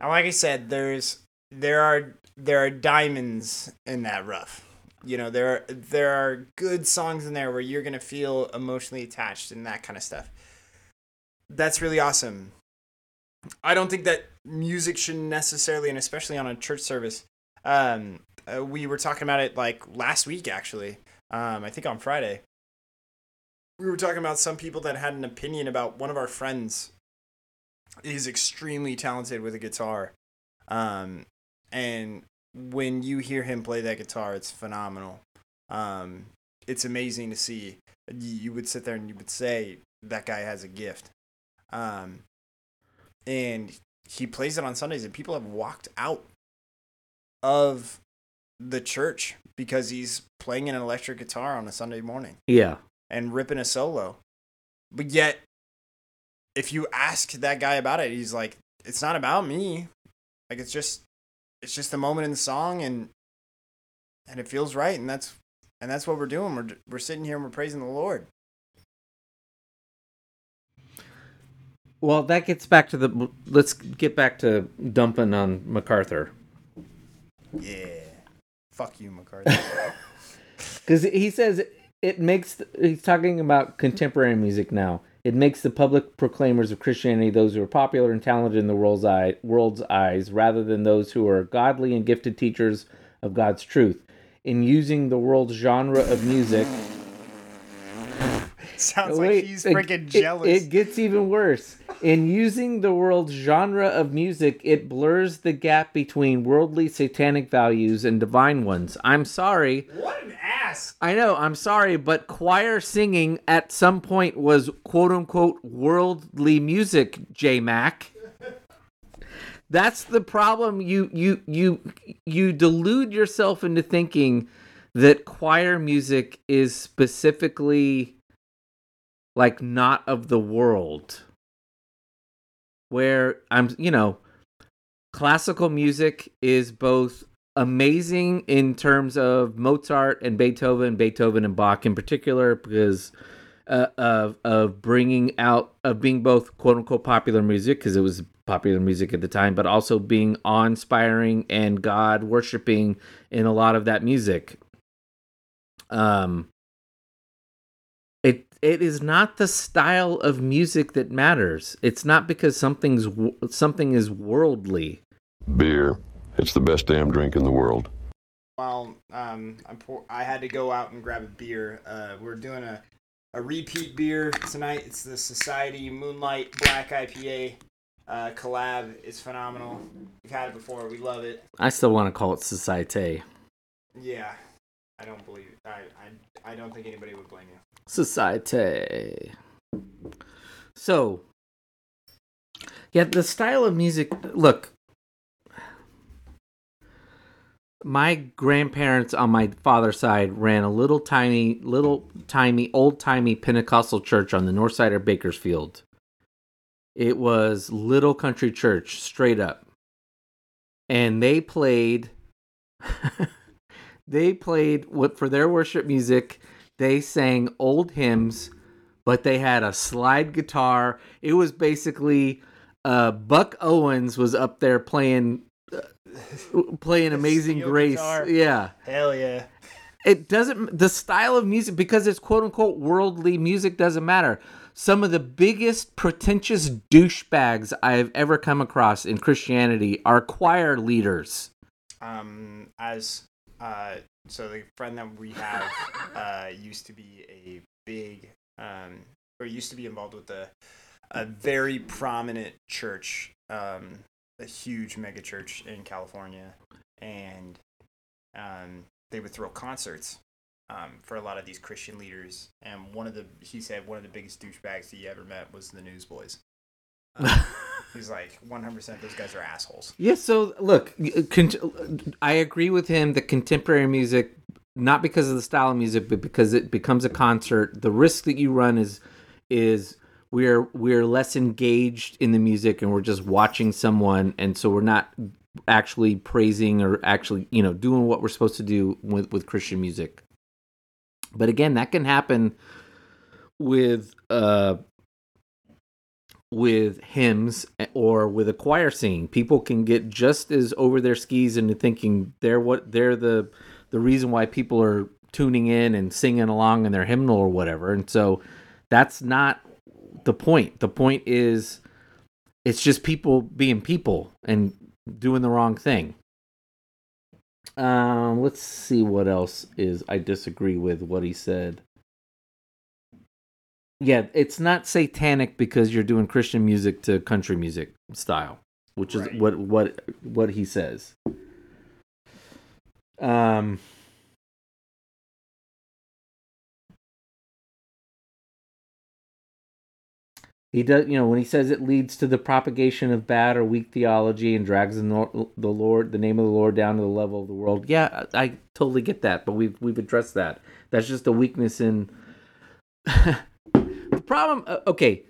and like I said, there's there are there are diamonds in that rough. You know, there are there are good songs in there where you're gonna feel emotionally attached and that kind of stuff. That's really awesome. I don't think that music should necessarily, and especially on a church service, um, uh, we were talking about it like last week actually. Um, I think on Friday. We were talking about some people that had an opinion about one of our friends is extremely talented with a guitar. Um, and when you hear him play that guitar, it's phenomenal. Um, it's amazing to see. You you would sit there and you would say that guy has a gift. Um, and he plays it on Sundays, and people have walked out of the church because he's playing an electric guitar on a Sunday morning yeah and ripping a solo. But yet, if you ask that guy about it, he's like, "It's not about me. Like it's just, it's just a moment in the song, and and it feels right, and that's and that's what we're doing. We're we're sitting here and we're praising the Lord. Well that gets back to the let's get back to dumping on macarthur Yeah, fuck you, MacArthur. because he says it makes he's talking about contemporary music now it makes the public proclaimers of christianity those who are popular and talented in the world's eye world's eyes rather than those who are godly and gifted teachers of god's truth in using the world's genre of music Sounds oh, Wait, like he's it- freaking it- jealous. It, gets even worse. In using the world's genre of music, it blurs the gap between worldly satanic values and divine ones. I'm sorry. what an ass! I know, I'm sorry, but choir singing at some point was quote unquote worldly music, J Mac. That's the problem. You you you you delude yourself into thinking that choir music is specifically like not of the world. Where I'm, you know, classical music is both amazing in terms of Mozart and Beethoven, Beethoven and Bach in particular, because uh, of of bringing out of being both quote unquote popular music because it was popular music at the time, but also being awe inspiring and God worshiping in a lot of that music. Um, it it is not the style of music that matters. It's not because something's something is worldly. Beer. It's the best damn drink in the world. Well, um, I'm pour- I had to go out and grab a beer. Uh, we're doing a, a repeat beer tonight. It's the Society Moonlight Black IPA uh, collab. It's phenomenal. We've had it before. We love it. I still want to call it societe. Yeah, I don't believe it. I, I, I don't think anybody would blame you. Societe. So, yeah, the style of music. Look, my grandparents on my father's side ran a little tiny, little tiny, old timey Pentecostal church on the north side of Bakersfield. It was Little Country Church, straight up. And they played. they played what for their worship music they sang old hymns but they had a slide guitar. It was basically uh buck owens was up there playing uh, playing amazing grace. guitar. yeah. Hell yeah. it doesn't the style of music because it's quote unquote worldly music doesn't matter. Some of the biggest pretentious douchebags i have ever come across in christianity are choir leaders. Um, as uh, so the friend that we have uh used to be a big um or used to be involved with a a very prominent church, um, a huge mega church in California, and um they would throw concerts um, for a lot of these Christian leaders. And one of the he said one of the biggest douchebags he ever met was the Newsboys. Um, he's like 100% those guys are assholes. Yeah, so look, con- I agree with him that contemporary music, not because of the style of music, but because it becomes a concert, the risk that you run is is we're we're less engaged in the music and we're just watching someone and so we're not actually praising or actually, you know, doing what we're supposed to do with with Christian music. But again, that can happen with uh with hymns or with a choir singing. People can get just as over their skis into thinking they're what they're the the reason why people are tuning in and singing along in their hymnal or whatever. And so that's not the point. The point is it's just people being people and doing the wrong thing. Um, let's see what else is I disagree with what he said. Yeah, it's not satanic because you're doing Christian music to country music style, which is Right. what what what he says. Um He does, you know, when he says it leads to the propagation of bad or weak theology and drags the, nor- the Lord, the name of the Lord, down to the level of the world. Yeah, I, I totally get that, but we've we've addressed that. That's just a weakness in problem. Uh, okay,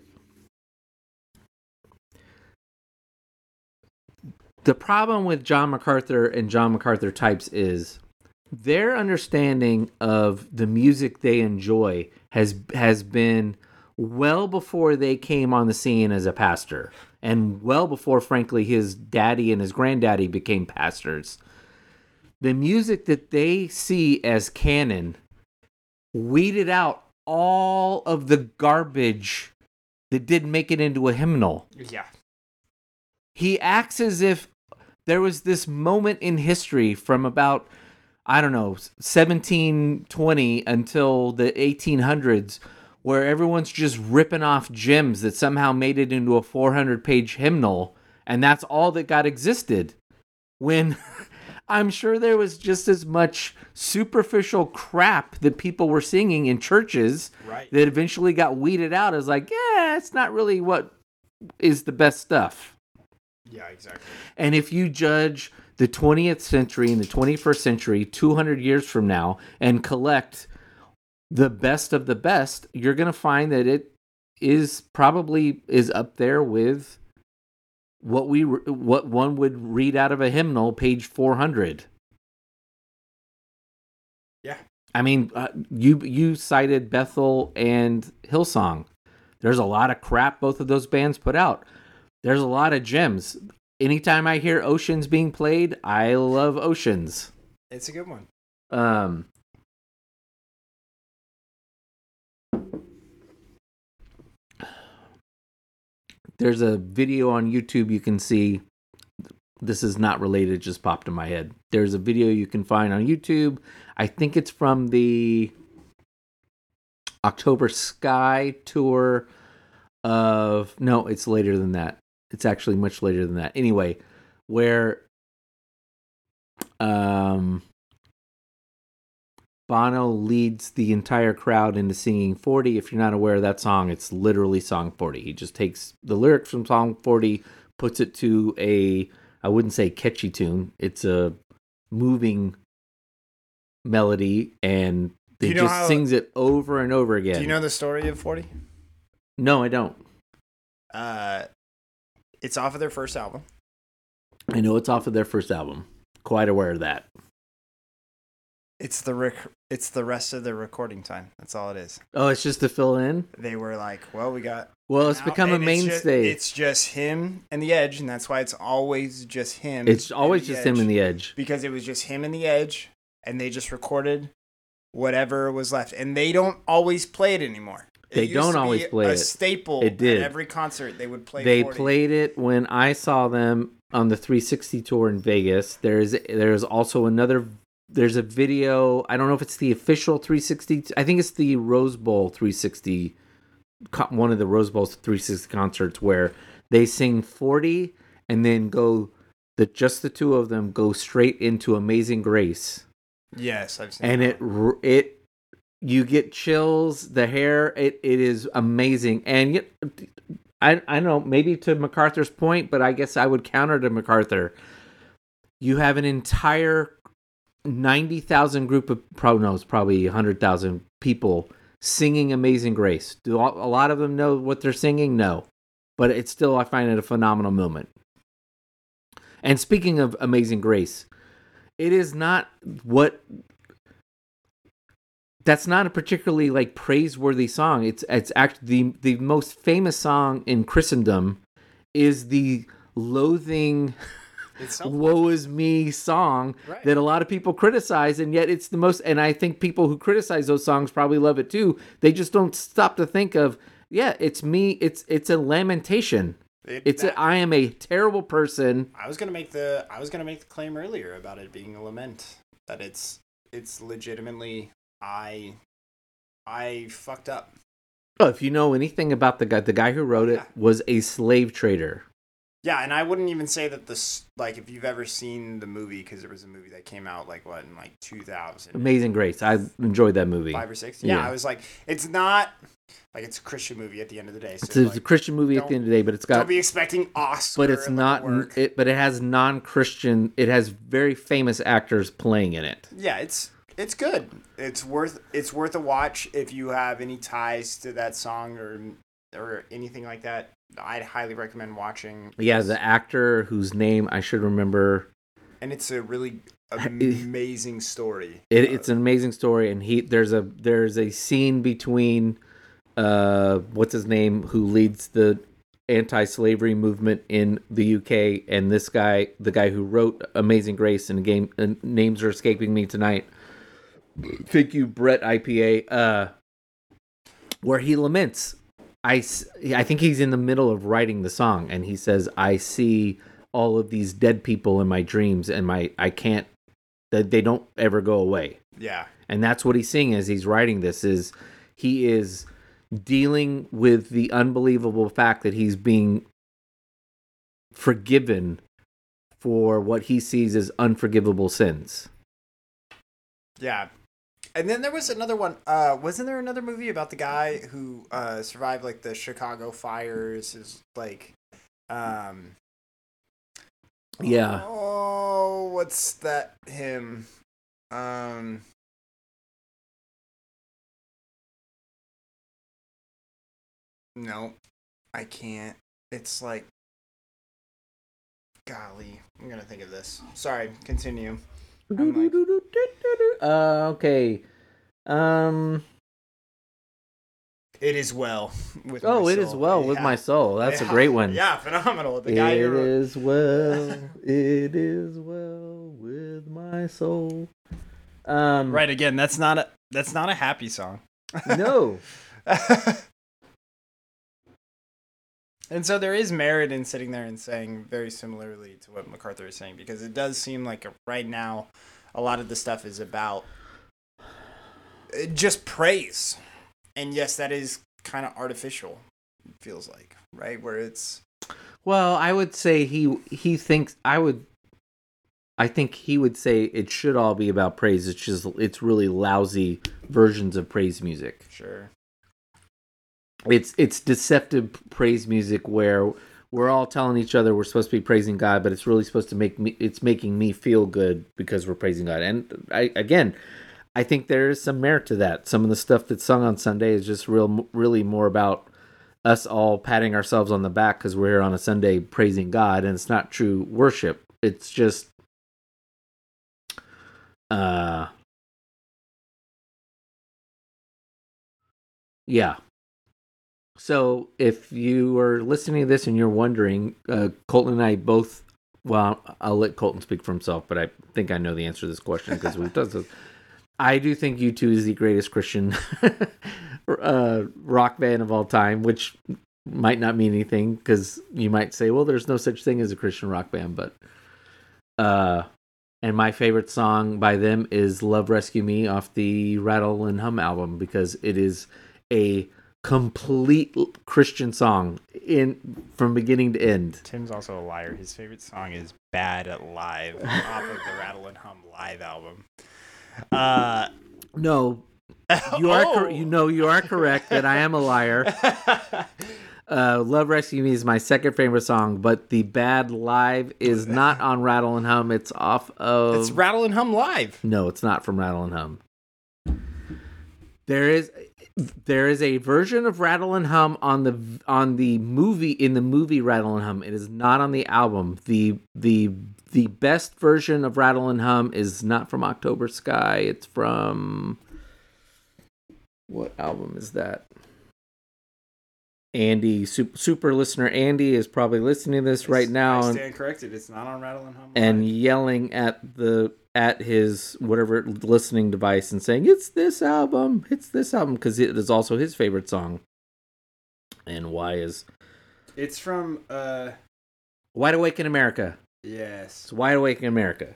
the problem with John MacArthur and John MacArthur types is their understanding of the music they enjoy has has been well before they came on the scene as a pastor and well before frankly his daddy and his granddaddy became pastors the music that they see as canon weeded out all of the garbage that didn't make it into a hymnal Yeah. he acts as if there was this moment in history from about I don't know 1720 until the 1800s where everyone's just ripping off gems that somehow made it into a 400 page hymnal and that's all that got existed when I'm sure there was just as much superficial crap that people were singing in churches Right. that eventually got weeded out as like yeah it's not really what is the best stuff Yeah, exactly. and if you judge the 20th century and the 21st century 200 years from now and collect the best of the best, you're going to find that it is probably is up there with what we what one would read out of a hymnal page 400. Yeah. I mean, uh, you you cited Bethel and Hillsong. There's a lot of crap both of those bands put out. There's a lot of gems. Anytime I hear Oceans being played, I love Oceans. It's a good one. Um, there's a video on YouTube you can see. This is not related, just popped in my head. There's a video you can find on YouTube. I think it's from the October Sky tour of no, it's later than that. It's actually much later than that. Anyway, where um Bono leads the entire crowd into singing 40. If you're not aware of that song, it's literally Psalm 40. He just takes the lyrics from Psalm 40, puts it to a I wouldn't say catchy tune. It's a moving melody and he you know just how- sings it over and over again. Do you know the story of 40? No, I don't. Uh, it's off of their first album. I know it's off of their first album. Quite aware of that. It's the rec- it's the rest of the recording time. That's all it is. Oh, it's just to fill in? They were like, well, we got. Well, it's become a and it's ju- mainstay. It's just him and the Edge, and that's why it's always just him. It's always just him and the edge. because it was just him and the Edge, and they just recorded whatever was left, and they don't always play it anymore. It They don't always play it a it. staple. It did. at every concert. They would play. they 40. played it when I saw them on the 360 tour in Vegas. There's there's also another there's a video. I don't know if it's the official 360. I think it's the Rose Bowl 360 one of the Rose Bowl 360 concerts where they sing 40 and then go the just the two of them go straight into Amazing Grace Yes, I've seen. and that it it you get chills. The hair, it, it is amazing. And yet, I I know maybe to MacArthur's point, but I guess I would counter to MacArthur. You have an entire ninety thousand group of probably no, it's probably hundred thousand people singing "Amazing Grace." Do a lot of them know what they're singing? No, but it's still I find it a phenomenal moment. And speaking of "Amazing Grace," it is not what that's not a particularly like praiseworthy song. It's it's actually the the most famous song in Christendom is the loathing woe is me song Right. that a lot of people criticize and yet it's the most and I think people who criticize those songs probably love it too. They just don't stop to think of yeah, it's me, it's it's a lamentation. It- It's that- a, I am a terrible person. I was gonna make the I was gonna make the claim earlier about it being a lament that it's it's legitimately I I fucked up. Oh, if you know anything about the guy, the guy who wrote it Yeah. was a slave trader. Yeah, and I wouldn't even say that this like if you've ever seen the movie because there was a movie that came out like what in like 2000 Amazing Grace. I enjoyed that movie. five or six. Yeah, Yeah. I was like, it's not like it's a Christian movie at the end of the day. So It's, a- it's a Christian movie at the end of the day, but it's don't got be expecting Oscar. but it's not it but it has non-christian it has very famous actors playing in it yeah, it's it's good. It's worth it's worth a watch if you have any ties to that song or or anything like that. I'd highly recommend watching. yeah the actor whose name i should remember and it's a really amazing story. it, it's an amazing story and he there's a there's a scene between uh what's his name who leads the anti-slavery movement in the uk and this guy the guy who wrote amazing grace and game and names are escaping me tonight thank you brett ipa uh where he laments I, I think he's in the middle of writing the song and he says i see all of these dead people in my dreams and my i can't that they don't ever go away. Yeah, and that's what he's seeing as he's writing this is he is dealing with the unbelievable fact that he's being forgiven for what he sees as unforgivable sins. Yeah. And then there was another one. Uh, wasn't there another movie about the guy who uh, survived like the Chicago fires? Is like, um, yeah Oh, what's that? Him. Um. No, I can't. It's like. Golly, I'm gonna think of this. Sorry, continue. Like- uh okay um It is well with. oh it is well with my soul that's a great one Yeah, phenomenal. The guy It is well, it is well with my soul. Um, Right again, that's not a that's not a happy song. No, and so there is merit in sitting there and saying very similarly to what MacArthur is saying because it does seem like right now a lot of the stuff is about uh, just praise. And yes, that is kind of artificial. It feels like, right? Where it's well, I would say he he thinks I would. I think he would say it should all be about praise. It's just it's really lousy versions of praise music. sure. It's it's deceptive praise music where we're all telling each other we're supposed to be praising God, but it's really supposed to make me it's making me feel good because we're praising God. And I again, I think there is some merit to that. Some of the stuff that's sung on Sunday is just real really more about us all patting ourselves on the back because we're here on a Sunday praising God, and it's not true worship. It's just uh yeah so if you are listening to this and you're wondering, uh, Colton and I both, well, I'll let Colton speak for himself, but I think I know the answer to this question because we've done this. I do think U2 is the greatest Christian uh, rock band of all time, which might not mean anything because you might say, well, there's no such thing as a Christian rock band, but uh, and my favorite song by them is "Love Rescue Me" off the Rattle and Hum album because it is a complete Christian song in from beginning to end. Tim's also a liar. His favorite song is Bad at Live off of the Rattle and Hum live album. Uh No, You are cor- Oh. you know you are correct that I am a liar. Uh, Love Rescue Me is my second favorite song, but the Bad Live is not on Rattle and Hum. It's off of. It's Rattle and Hum Live. no, it's not from Rattle and Hum. There is there is a version of Rattle and Hum on the on the movie in the movie Rattle and Hum. It is not on the album. the the The best version of Rattle and Hum is not from October Sky. It's from what album is that? Andy, super, super listener Andy is probably listening to this right now I and, stand corrected. It's not on Rattle and Hum. and yelling at the at his whatever listening device and saying it's this album, it's this album because it is also his favorite song. And why is it's from uh Wide Awake in America? yes. It's Wide Awake in America.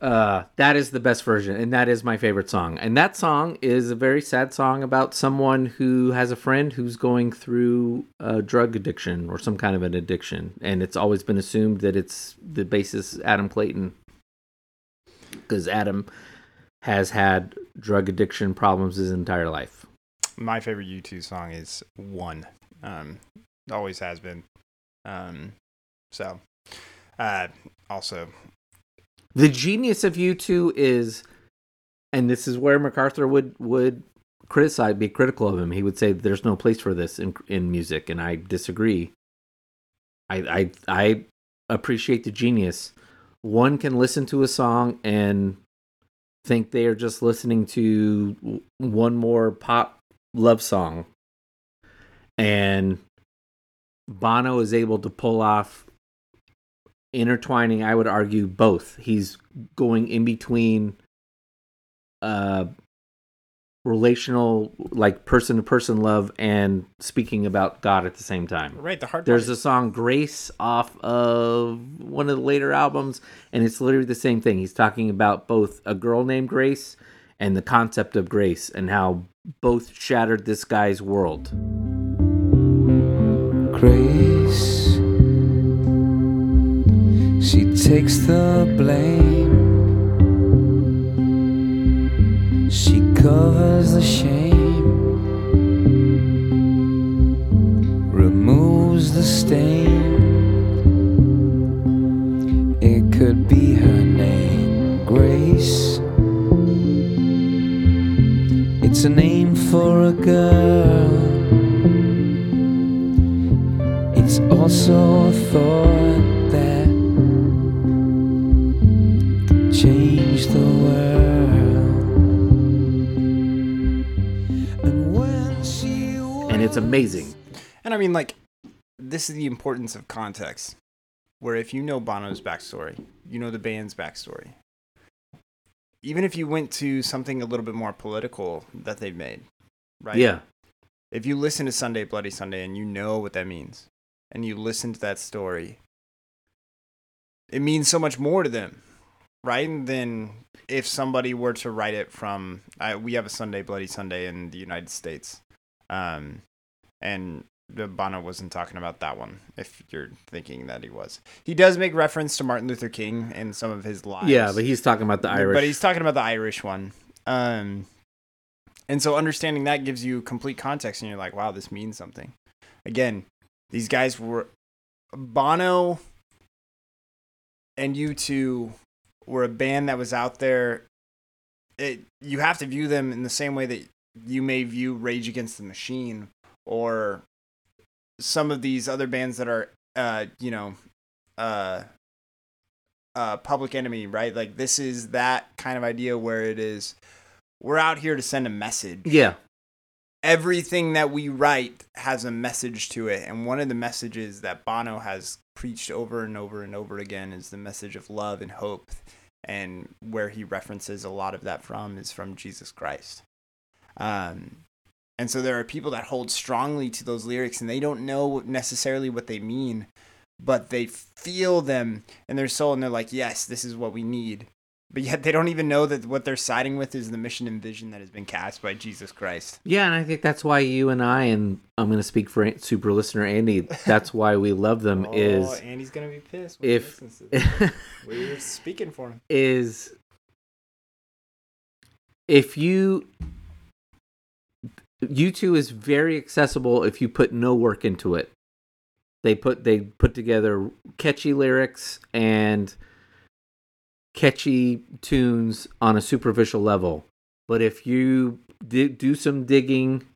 Uh, that is the best version, and that is my favorite song. And that song is a very sad song about someone who has a friend who's going through a drug addiction or some kind of an addiction, and it's always been assumed that it's the basis Adam Clayton, because Adam has had drug addiction problems his entire life. My favorite U2 song is One. Um always has been. Um so uh also The genius of U2 is, and this is where MacArthur would would criticize, be critical of him. He would say there's no place for this in in music, and I disagree. I I I appreciate the genius. One can listen to a song and think they are just listening to one more pop love song, and Bono is able to pull off intertwining i would argue both. He's going in between uh relational like person to person love and speaking about god at the same time right the hard there's part a song grace off of one of the later albums and it's literally the same thing he's talking about both a girl named grace and the concept of grace and how both shattered this guy's world Grace. She takes the blame. She covers the shame. Removes the stain. It could be her name, Grace. It's a name for a girl. It's also a thought it's amazing And I mean, like, this is the importance of context. Where if you know Bono's backstory, you know the band's backstory. Even if you went to something a little bit more political that they've made, right? yeah If you listen to Sunday Bloody Sunday and you know what that means, and you listen to that story, it means so much more to them, right? Than if somebody were to write it from. I, we have a Sunday Bloody Sunday in the United States, um, and Bono wasn't talking about that one. If you're thinking that he was, he does make reference to Martin Luther King in some of his lives. yeah but he's talking about the irish But he's talking about the Irish one. Um, and so understanding that gives you complete context, and you're like, wow, this means something. Again, these guys were Bono and U2 were a band that was out there. It you have to view them in the same way that you may view Rage Against the Machine or some of these other bands that are, uh, you know, uh, uh, Public Enemy, right? Like this is that kind of idea where it is. We're out here to send a message yeah everything that we write has a message to it and one of the messages that bono has preached over and over and over again is the message of love and hope and where he references a lot of that from is from jesus christ um, and so there are people that hold strongly to those lyrics and they don't know necessarily what they mean but they feel them in their soul and they're like yes this is what we need but yet they don't even know that what they're siding with is the mission and vision that has been cast by jesus christ Yeah, and I think that's why you and I, and I'm going to speak for super listener Andy. That's why we love them. Oh, Is Andy's gonna be pissed if he listens to this. we're speaking for him. is if you U2 is very accessible if you put no work into it. They put they put together catchy lyrics and catchy tunes on a superficial level. But if you do some digging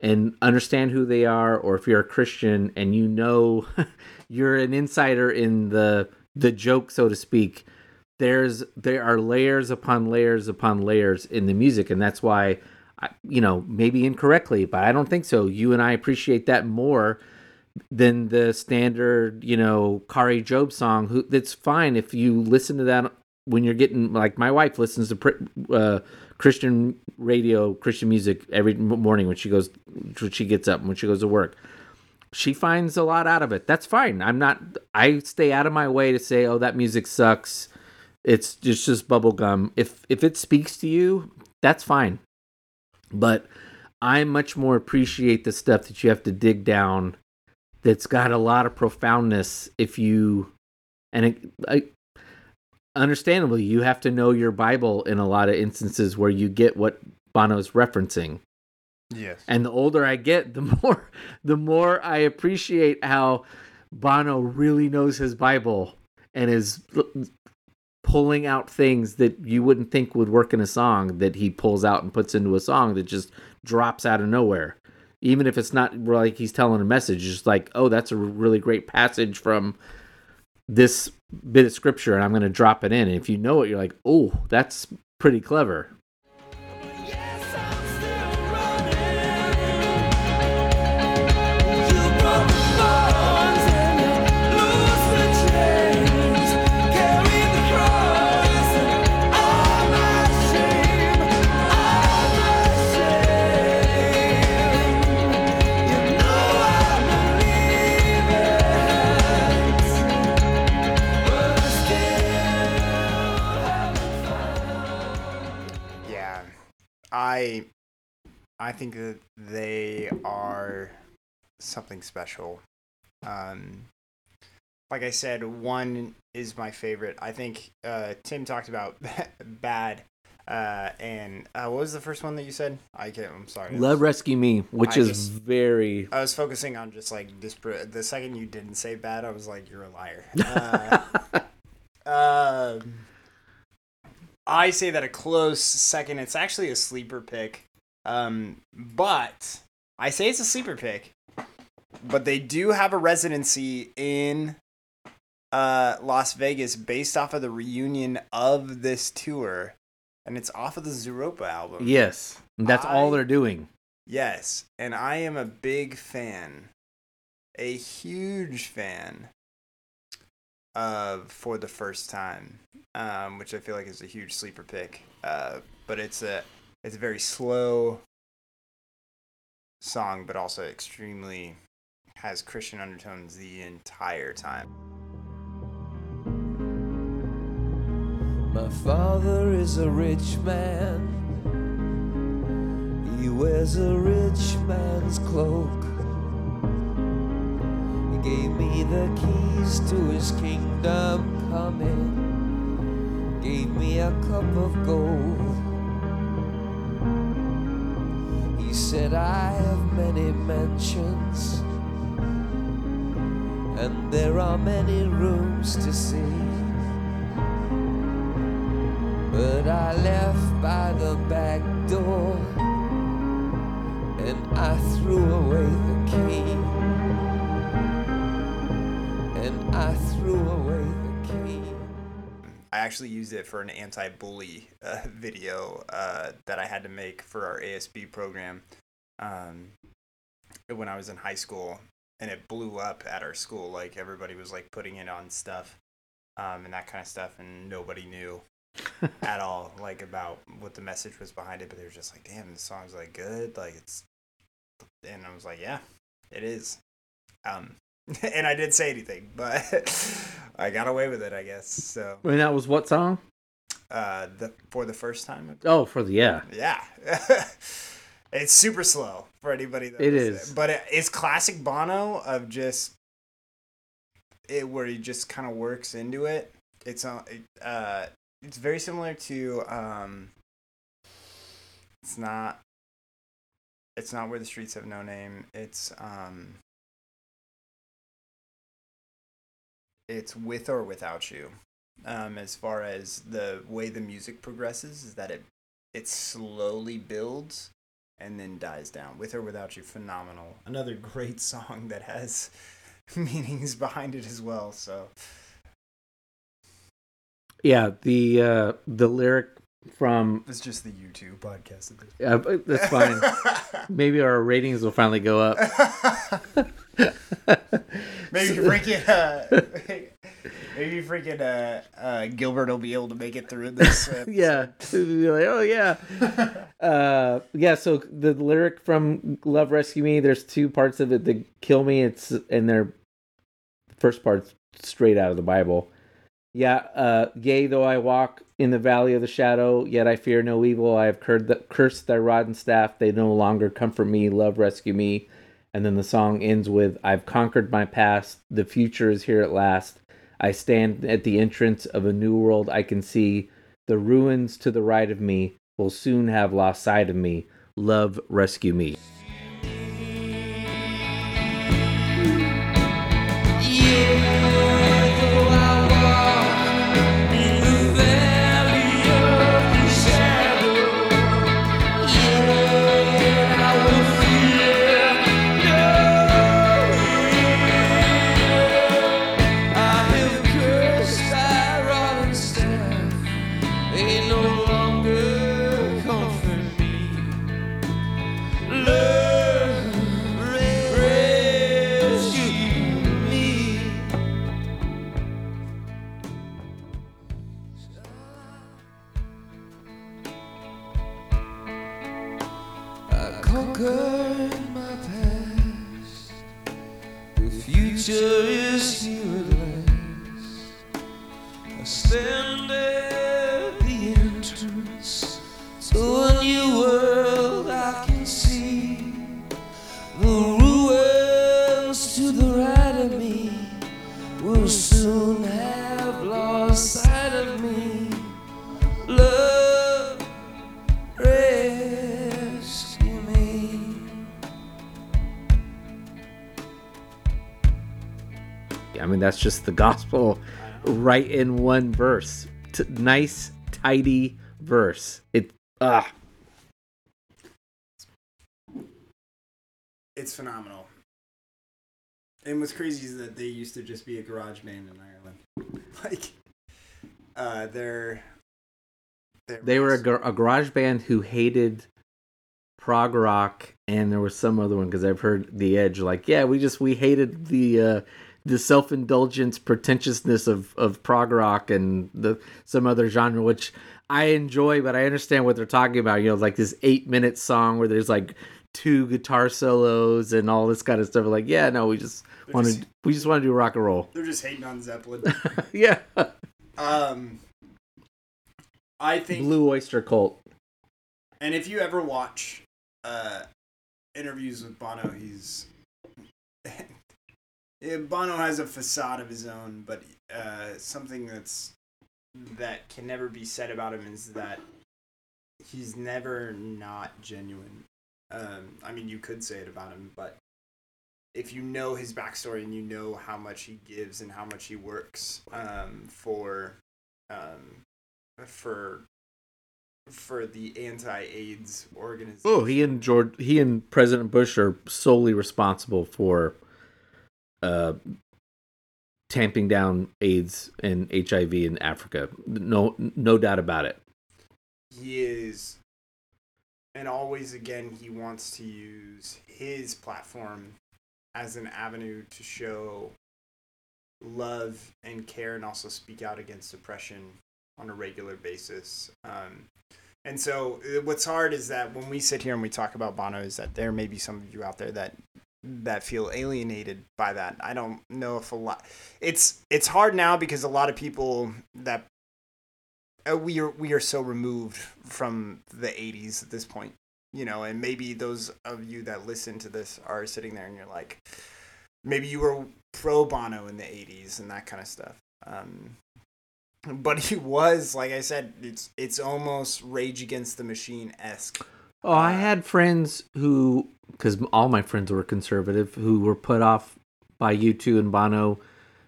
and understand who they are or if you're a Christian and you know you're an insider in the the joke so to speak, there's there are layers upon layers upon layers in the music and that's why you know maybe incorrectly but i don't think so. You and i appreciate that more than the standard you know Kari Jobe song who that's fine if you listen to that when you're getting like my wife listens to uh, christian radio christian music every morning when she goes when she gets up when she goes to work. She finds a lot out of it. That's fine. I'm not i stay out of my way to say oh that music sucks. It's just just bubblegum. If if it speaks to you that's fine but i much more appreciate the stuff that you have to dig down that's got a lot of profoundness if you and it, I, understandably you have to know your bible in a lot of instances where you get what bono's referencing Yes. and the older I get, the more the more I appreciate how Bono really knows his Bible and is pulling out things that you wouldn't think would work in a song that he pulls out and puts into a song that just drops out of nowhere. Even if it's not like he's telling a message, just like, oh, that's a really great passage from this bit of scripture, and I'm going to drop it in. And if you know it, you're like, oh, that's pretty clever. I I think that they are something special. Um, like I said, one is my favorite. I think uh, Tim talked about bad. Uh, and uh, what was the first one that you said? I can't. I'm sorry. Love Rescue Me, which I is just- very I was focusing on just like this. The second you didn't say bad, I was like, you're a liar. Uh, um, I say that a close second. It's actually a sleeper pick. Um, but I say it's a sleeper pick. But they do have a residency in uh, Las Vegas based off of the reunion of this tour, and it's off of the Zooropa album. Yes, that's all they're doing. Yes, and I am a big fan, a huge fan of For the First Time, um, which I feel like is a huge sleeper pick. Uh, but it's a it's a very slow song, but also extremely has Christian undertones the entire time. My father is a rich man. He wears a rich man's cloak. Gave me the keys to his kingdom coming. Gave me a cup of gold. He said, I have many mansions. And there are many rooms to see. But I left by the back door and I threw away the key. And I threw away the key. I actually used it for an anti-bully uh, video uh, that I had to make for our ASB program um, when I was in high school, and it blew up at our school. Like everybody was like putting it on stuff um, and that kind of stuff, and nobody knew at all like about what the message was behind it. But they were just like, "Damn, this song's like good." Like it's, and I was like, "Yeah, it is." Um, and I didn't say anything, but I got away with it, I guess. So And that was what song? uh the for the first time Oh, for the yeah. yeah it's super slow for anybody that It is. to but it, it's classic bono of just it where he just kind of works into it it's uh, it, uh it's very similar to um It's not. It's not where the streets have no name. It's um. It's with or without you. Um, as far as the way the music progresses, is that it it slowly builds and then dies down. With or without you, phenomenal. Another great song that has meanings behind it as well. So Yeah, the uh, the lyric from it's just the U2 podcast. Of this. uh, that's fine. Maybe our ratings will finally go up. maybe freaking uh, maybe freaking uh, uh, Gilbert will be able to make it through this. Uh, yeah, Be like, oh yeah, uh, yeah. So the lyric from "Love Rescue Me," there's two parts of it that kill me. It's and they're the first part's straight out of the Bible. Yeah, uh, yea, though I walk in the valley of the shadow, yet I fear no evil. I have cursed, the, cursed thy rod and staff; they no longer comfort me. Love, rescue me. And then the song ends with, "I've conquered my past. The future is here at last. I stand at the entrance of a new world I can see. The ruins to the right of me will soon have lost sight of me. Love, rescue me." That's just the gospel right in one verse. T- nice, tidy verse. It, ah, It's phenomenal. And what's crazy is that they used to just be a garage band in Ireland. Like, uh, they're, they're they were a, gar- a garage band who hated prog rock, and there was some other one because I've heard The Edge. Like, yeah, we just we hated the uh, the self indulgence pretentiousness of of prog rock and the some other genre, which I enjoy, but I understand what they're talking about. You know, like this eight minute song where there's like two guitar solos and all this kind of stuff. Like, yeah, no, we just want to we just want to do rock and roll. they're just hating on Zeppelin. yeah, um, I think Blue Oyster Cult. And if you ever watch uh, interviews with Bono, he's Yeah, Bono has a facade of his own, but uh, something that's that can never be said about him is that he's never not genuine. Um, I mean, you could say it about him, but if you know his backstory and you know how much he gives and how much he works um, for um, for for the anti-AIDS organization. Oh, he and George, he and President Bush are solely responsible for uh, tamping down AIDS and HIV in Africa. No, no doubt about it. he is and always again he wants to use his platform as an avenue to show love and care and also speak out against oppression on a regular basis um, and so what's hard is that when we sit here and we talk about bono is that there may be some of you out there that that feel alienated by that. I don't know if a lot it's it's hard now because a lot of people that uh, we are we are so removed from the 80s at this point you know and maybe those of you that listen to this are sitting there and you're like maybe you were pro bono in the 80s and that kind of stuff. Um but he was like i said it's it's almost rage against the machine esque Oh, I had friends who, because all my friends were conservative, who were put off by U2 and Bono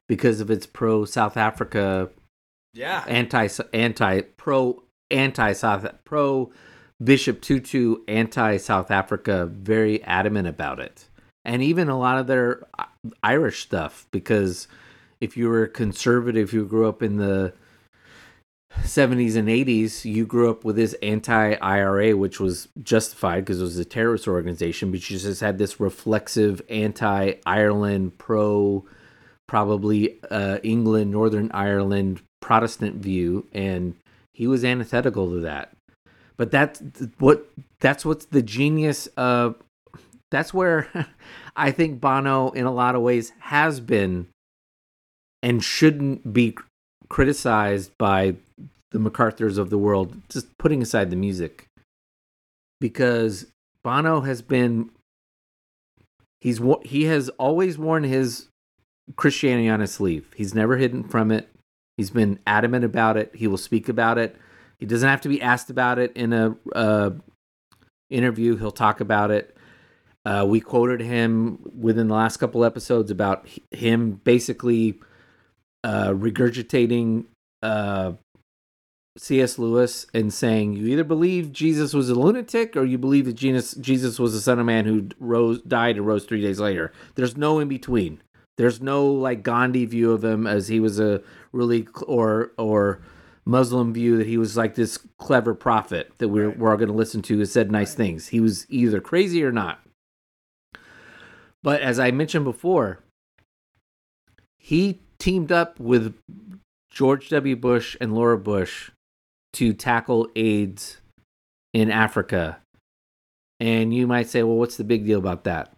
because of its pro South Africa, Yeah. anti anti pro anti South pro Bishop Tutu anti South Africa, very adamant about it, and even a lot of their uh, Irish stuff. Because if you were conservative, you grew up in the 70s and 80s, you grew up with this anti IRA, which was justified because it was a terrorist organization, but you just had this reflexive anti Ireland, pro probably uh, England, Northern Ireland Protestant view. And he was antithetical to that. But that's what that's what's the genius of that's where I think Bono in a lot of ways has been and shouldn't be criticized by the MacArthurs of the world, just putting aside the music, because Bono has been he's he has always worn his Christianity on his sleeve. He's never hidden from it. He's been adamant about it. He will speak about it. He doesn't have to be asked about it in a uh, interview. He'll talk about it. Uh, we quoted him within the last couple episodes about him basically uh, regurgitating uh, C.S. Lewis and saying, "You either believe Jesus was a lunatic, or you believe that Jesus Jesus was the Son of Man who rose, died, and rose three days later. There's no in between. There's no like Gandhi view of him as he was a really or or Muslim view that he was like this clever prophet that we're we're all going to listen to who said nice things. He was either crazy or not. But as I mentioned before, he teamed up with George W. Bush and Laura Bush to tackle AIDS in Africa. And you might say, well, what's the big deal about that?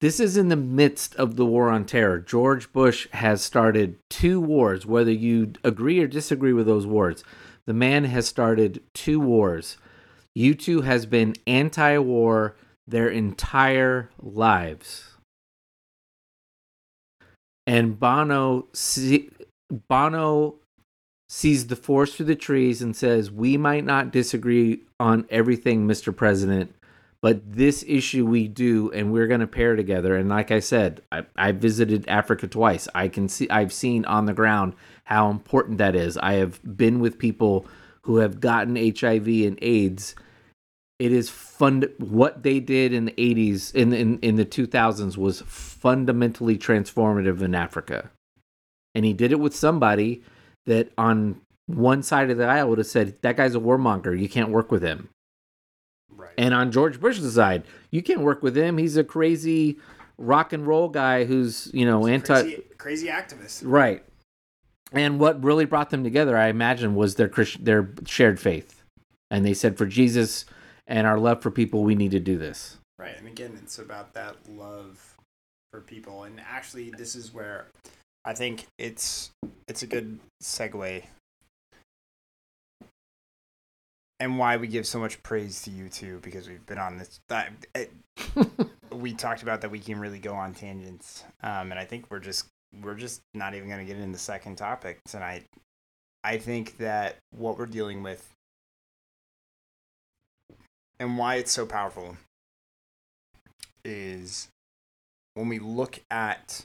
This is in the midst of the war on terror. George Bush has started two wars, whether you agree or disagree with those wars. The man has started two wars. U2 has been anti war their entire lives. And Bono, see, Bono sees the forest through the trees and says, We might not disagree on everything, Mr. President, but this issue we do, and we're going to pair together. And like I said, I, I visited Africa twice. I can see, I've seen on the ground how important that is. I have been with people who have gotten HIV and AIDS. It is fund what they did in the 80s, in, in, in the 2000s was fundamentally transformative in Africa. And he did it with somebody that on one side of the aisle would have said, That guy's a warmonger. You can't work with him. Right. And on George Bush's side, you can't work with him. He's a crazy rock and roll guy who's, you know, anti crazy, crazy activist. right. And what really brought them together, I imagine, was their their shared faith. And they said, for Jesus and our love for people, we need to do this. Right. And again, it's about that love for people. And actually, this is where I think it's it's a good segue. And why we give so much praise to U2, because we've been on this. That, it, we talked about that we can really go on tangents, um, and I think we're just we're just not even going to get into the second topic tonight. I think that what we're dealing with and why it's so powerful is when we look at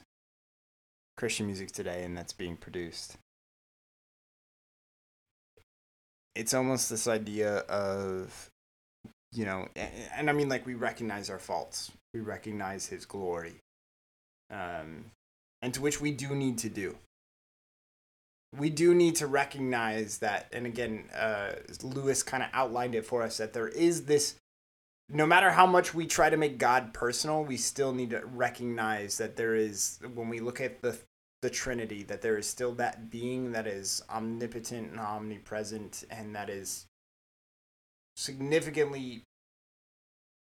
Christian music today and that's being produced. It's almost this idea of, you know, and, and I mean, like, we recognize our faults, we recognize His glory, um, and to which we do need to do. We do need to recognize that, and again, uh, Lewis kind of outlined it for us that there is this no matter how much we try to make God personal, we still need to recognize that there is when we look at the the Trinity, that there is still that being that is omnipotent and omnipresent and that is significantly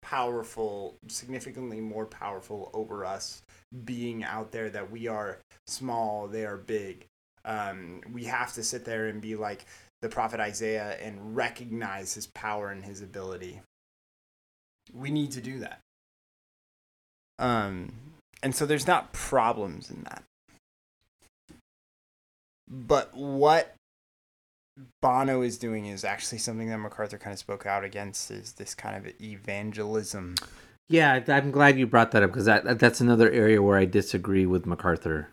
powerful, significantly more powerful over us being out there that we are small, they are big. Um, we have to sit there and be like the prophet Isaiah and recognize his power and his ability we need to do that. Um, and so there's not problems in that. But what Bono is doing is actually something that MacArthur kind of spoke out against is this kind of evangelism. Yeah, I'm glad you brought that up because that that's another area where I disagree with MacArthur.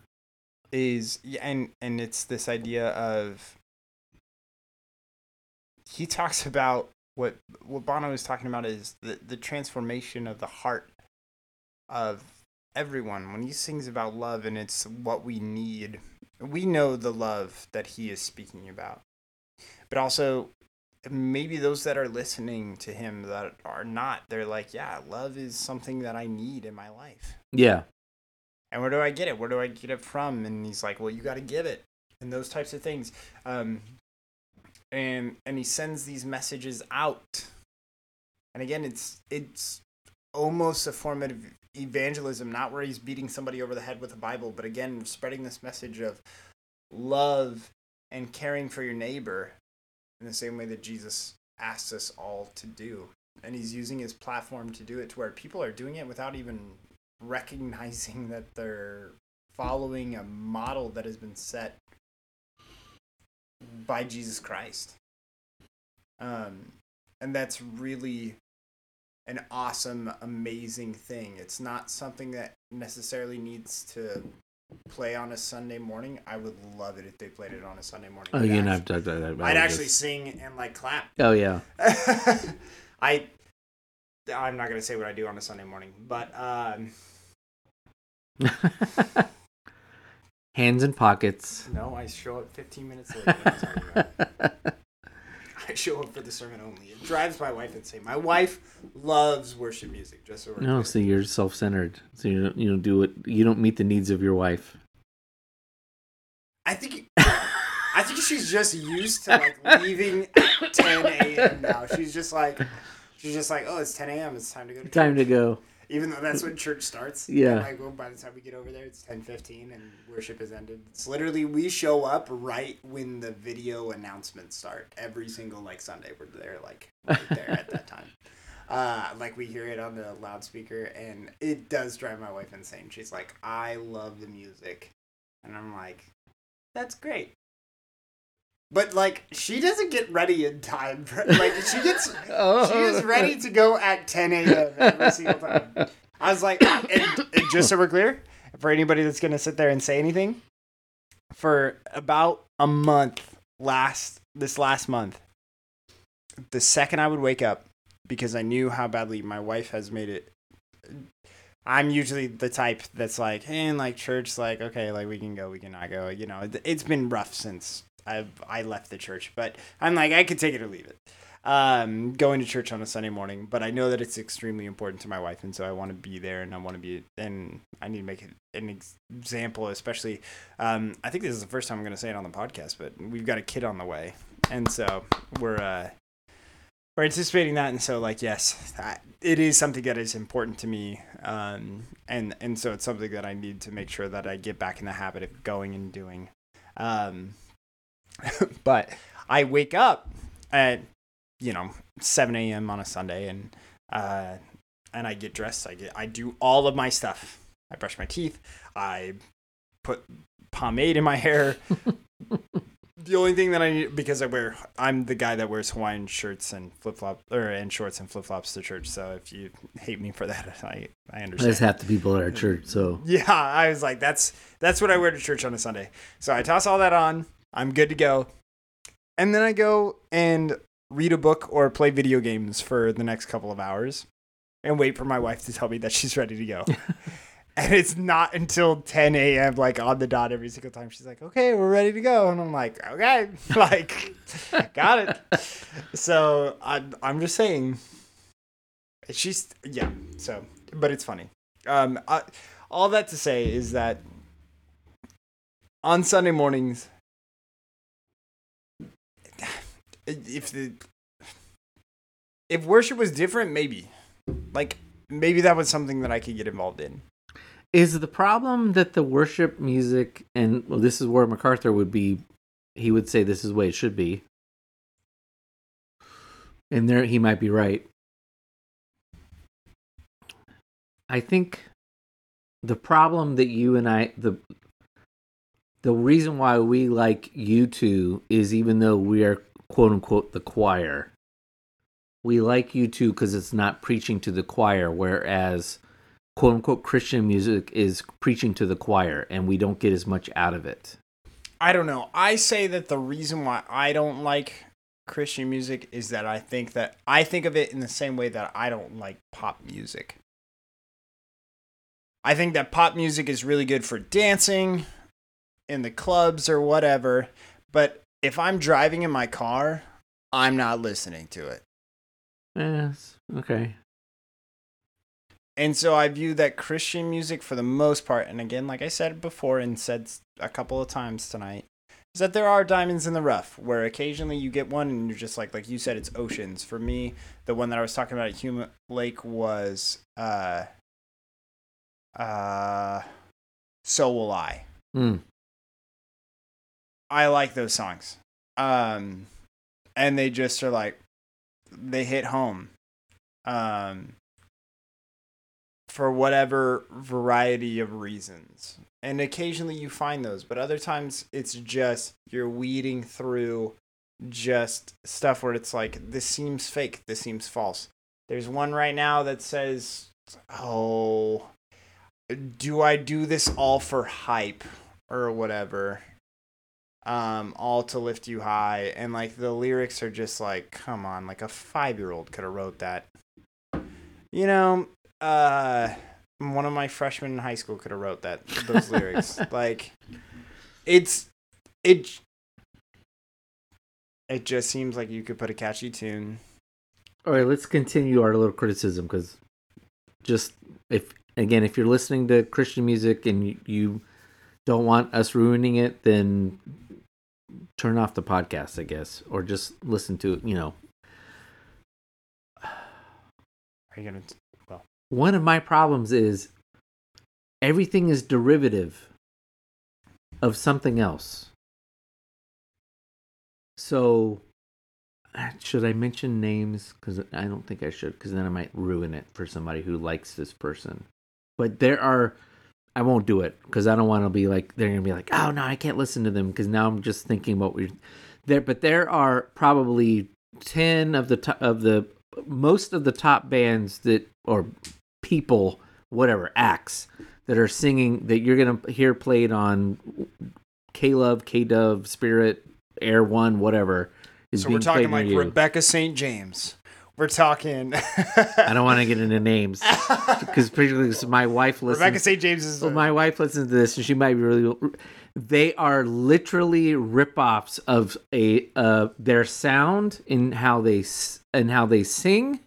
Is and and it's this idea of he talks about what what Bono is talking about is the the transformation of the heart of everyone. When he sings about love and it's what we need we know the love that he is speaking about. But also maybe those that are listening to him that are not they're like yeah love is something that i need in my life. Yeah, and where do I get it? Where do I get it from? And he's like, well, you got to give it, and those types of things. Um, and and he sends these messages out. And again, it's it's almost a form of evangelism, not where he's beating somebody over the head with a Bible, but again, spreading this message of love and caring for your neighbor in the same way that Jesus asks us all to do. And he's using his platform to do it to where people are doing it without even recognizing that they're following a model that has been set by Jesus Christ. Um, and that's really an awesome, amazing thing. It's not something that necessarily needs to play on a Sunday morning. I would love it if they played it on a Sunday morning. oh, I'd you and actually- I've talked about that. I'd actually sing and like clap. Oh yeah. I I'm not gonna say what I do on a Sunday morning, but um, Hands in pockets. no, I show up 15 minutes late. I'm talking about. I show up for the sermon only. It drives my wife insane. My wife loves worship music. Just so we're No, clear. so you're self-centered. So you don't you don't do it. You don't meet the needs of your wife. I think I think she's just used to like leaving at 10 a.m. now. She's just like she's just like, oh, it's 10 a.m. It's time to go to Time to go. Even though that's when church starts. Yeah. Like well, by the time we get over there, it's 10:15 and worship has ended. It's literally we show up right when the video announcements start. Every single like Sunday, we're there like right there at that time. Uh, like we hear it on the loudspeaker, and it does drive my wife insane. She's like, "I love the music," and I'm like, "That's great." But like, she doesn't get ready in time. Like, she gets oh. she is ready to go at 10 a.m. every single time. I was like, and, and just so we're clear, for anybody that's gonna sit there and say anything, for about a month last this last month, the second I would wake up, because I knew how badly my wife has made it. I'm usually the type that's like, hey, in like church, like okay, like we can go, we cannot go. You know, it's been rough since I I left the church, but I'm like I could take it or leave it um, going to church on a Sunday morning, but I know that it's extremely important to my wife, and so I want to be there, and I want to be, and I need to make it an example, especially. Um, I think this is the first time I'm going to say it on the podcast, but we've got a kid on the way, and so we're uh, we're anticipating that, and so like yes, I, it is something that is important to me, um, and and so it's something that I need to make sure that I get back in the habit of going and doing. Um, but I wake up at you know 7 a.m. on a Sunday and uh, and I get dressed. I get I do all of my stuff. I brush my teeth. I put pomade in my hair. the only thing that I need because I wear I'm the guy that wears Hawaiian shirts and flip flop or and shorts and flip flops to church. So if you hate me for that, I I understand. There's half the people at our church, so Yeah, I was like, that's that's what I wear to church on a Sunday. So I toss all that on. I'm good to go. And then I go and read a book or play video games for the next couple of hours and wait for my wife to tell me that she's ready to go. and it's not until 10 a.m. like on the dot every single time. She's like, okay, we're ready to go. And I'm like, okay, like, got it. So I'm, I'm just saying, she's, yeah, so, but it's funny. Um, I, all that to say is that on Sunday mornings, if the if worship was different, maybe like maybe that was something that I could get involved in. is the problem that the worship music and well, this is where MacArthur would be. He would say this is the way it should be, and there he might be right. I think the problem that you and I the the reason why we like U2 is even though we are quote unquote the choir, we like U2 because it's not preaching to the choir, whereas quote unquote Christian music is preaching to the choir, and we don't get as much out of it. I don't know. I say that the reason why I don't like Christian music is that I think that I think of it in the same way that I don't like pop music. I think that pop music is really good for dancing in the clubs or whatever, but if I'm driving in my car, I'm not listening to it. Yes. Okay. And so I view that Christian music for the most part, and again, like I said before and said a couple of times tonight, is that there are diamonds in the rough where occasionally you get one and you're just like, like you said, it's oceans. For me, the one that I was talking about at Hume Lake was, uh, uh, So Will I. Hmm. I like those songs. Um, and they just are like, they hit home. Um, for whatever variety of reasons. And occasionally you find those, but other times it's just you're weeding through just stuff where it's like, this seems fake, this seems false. There's one right now that says, oh, do I do this all for hype or whatever? Um, all to lift you high. And like the lyrics are just like, come on, like a five year old could have wrote that. You know, uh one of my freshmen in high school could have wrote that those lyrics like it's it it just seems like you could put a catchy tune All right, let's continue our little criticism because just if again, if you're listening to Christian music and you, you don't want us ruining it, then turn off the podcast, I guess, or just listen to it. You know, are you gonna Well, one of my problems is everything is derivative of something else. So, uh, should I mention names? Because I don't think I should, because then I might ruin it for somebody who likes this person. But there are, I won't do it because I don't want to be like they're gonna be like, oh no, I can't listen to them because now I'm just thinking what we there. But there are probably ten of the to- of the most of the top bands that or people, whatever acts that are singing that you're gonna hear played on K Love, K Dove, Spirit, Air One, whatever. Is so we're talking like rebecca st james we're talking I don't want to get into names because particularly my wife listens. rebecca st james is Well, my wife listens to this, and she might be really. They are literally ripoffs of a uh, their sound in how they and how they sing.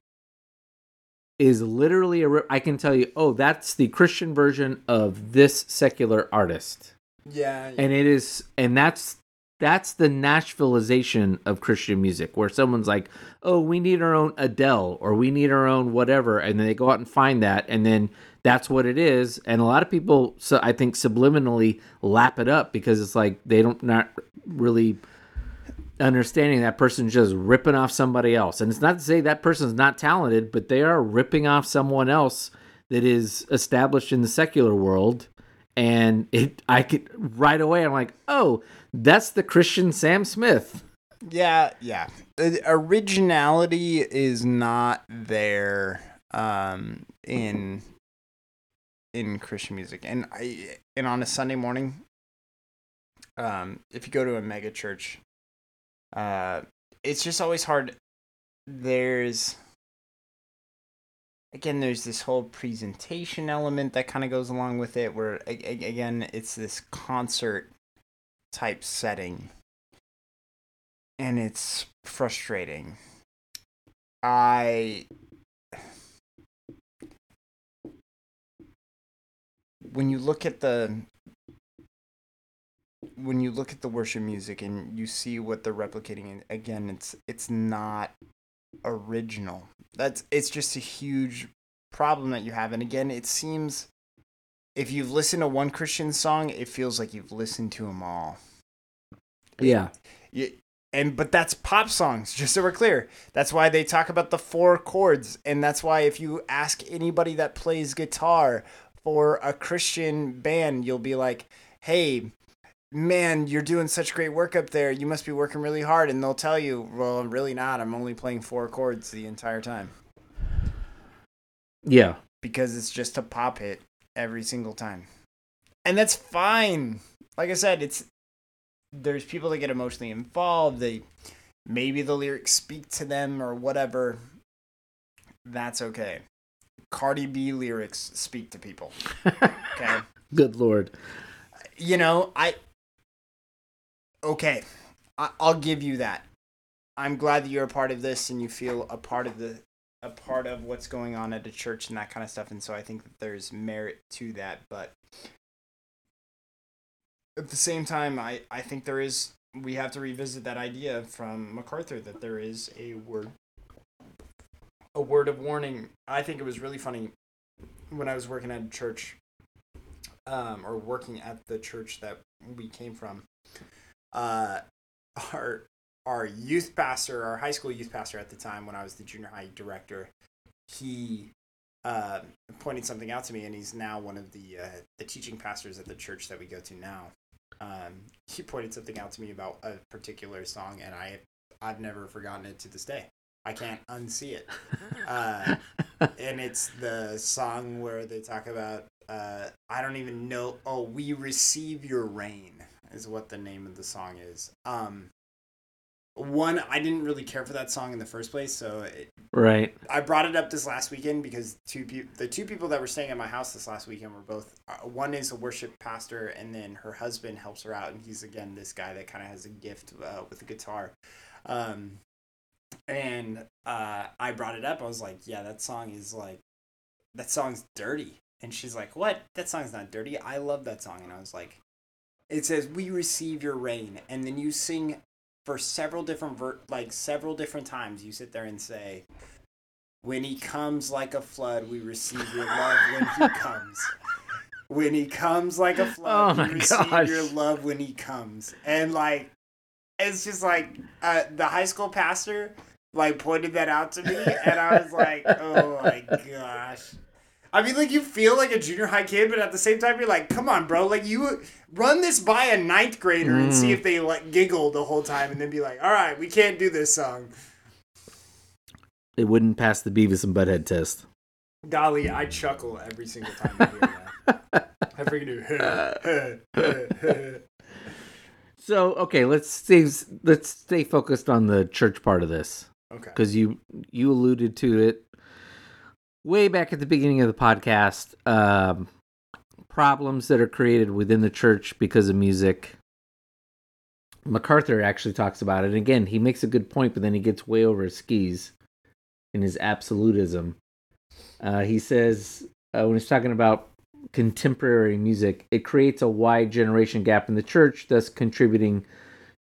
Is literally a. Rip- I can tell you, oh, that's the Christian version of this secular artist, yeah and it is, and that's that's the Nashvilleization of Christian music, where someone's like, "Oh, we need our own Adele, or we need our own whatever," and then they go out and find that, and then that's what it is. And a lot of people, so I think, subliminally lap it up because it's like they don't not really understanding that person's just ripping off somebody else. And it's not to say that person's not talented, but they are ripping off someone else that is established in the secular world. And it, I could right away, I'm like, oh, that's the Christian Sam Smith. Yeah, yeah. Originality is not there um, in in Christian music, and I and on a Sunday morning, um, if you go to a mega church, uh, it's just always hard. There's again, there's this whole presentation element that kind of goes along with it, where again, it's this concert type setting and it's frustrating. I when you look at the when you look at the worship music and you see what they're replicating again it's it's not original. That's it's just a huge problem that you have and again it seems if you've listened to one Christian song it feels like you've listened to them all. Yeah. Yeah, and but that's pop songs, just so we're clear. That's why they talk about the four chords, and that's why if you ask anybody that plays guitar for a Christian band, you'll be like, "Hey, man, you're doing such great work up there. You must be working really hard. And they'll tell you, well, I'm really not. I'm only playing four chords the entire time Yeah. because it's just a pop hit every single time. And that's fine. Like I said, it's there's people that get emotionally involved. They maybe the lyrics speak to them or whatever. That's okay. Cardi B lyrics speak to people. Okay. Good lord. you know, I okay, I, I'll give you that. I'm glad that you're a part of this and you feel a part of the a part of what's going on at a church and that kind of stuff. And so I think that there's merit to that, but at the same time, I I think there is we have to revisit that idea from MacArthur that there is a word a word of warning. I think it was really funny when I was working at a church um, or working at the church that we came from, uh, our our youth pastor, our high school youth pastor at the time, when I was the junior high director, he uh, pointed something out to me, and he's now one of the uh, the teaching pastors at the church that we go to now. Um, he pointed something out to me about a particular song, and I I've never forgotten it to this day. I can't unsee it. Uh, and it's the song where they talk about uh, I don't even know. Oh, we receive your rain is what the name of the song is. Um, one, I didn't really care for that song in the first place, so it, right. I brought it up this last weekend because two pe- the two people that were staying at my house this last weekend were both uh, one is a worship pastor and then her husband helps her out and he's again this guy that kind of has a gift uh, with the guitar. Um, and uh, I brought it up. I was like, "Yeah, that song is like, that song's dirty." And she's like, "What? That song's not dirty. I love that song." And I was like, "It says we receive your rain," and then you sing for several different ver- like several different times. You sit there and say, "When he comes like a flood, we receive your love when he comes." When he comes like a flood, Oh we receive gosh. your love when he comes. And like it's just like uh, the high school pastor like pointed that out to me and i was like oh my gosh i mean like you feel like a junior high kid but at the same time you're like come on bro like you run this by a ninth grader and see mm. if they like giggle the whole time and then be like all right we can't do this song. It wouldn't pass the Beavis and Butthead test. golly i chuckle every single time i hear that. I freaking do. So okay, let's stay let's stay focused on the church part of this. Okay. Because you you alluded to it way back at the beginning of the podcast. Um, problems that are created within the church because of music. MacArthur actually talks about it. And again, he makes a good point, but then he gets way over his skis in his absolutism. Uh, he says uh, when he's talking about contemporary music, it creates a wide generation gap in the church, thus contributing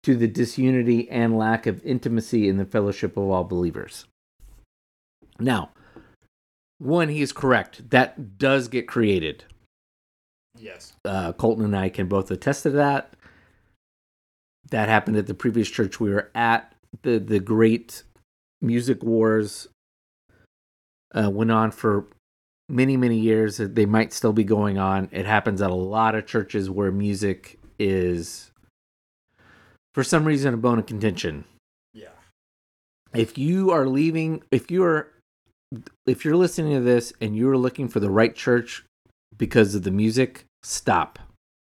to the disunity and lack of intimacy in the fellowship of all believers. Now, one, he is correct. That does get created. yes Uh, Colton and I can both attest to that. That happened at the previous church we were at. The the great music wars uh, went on for many many years. They might still be going on. It happens at a lot of churches where music is, for some reason, a bone of contention. yeah If you are leaving, if you're if you're listening to this and you're looking for the right church because of the music, stop.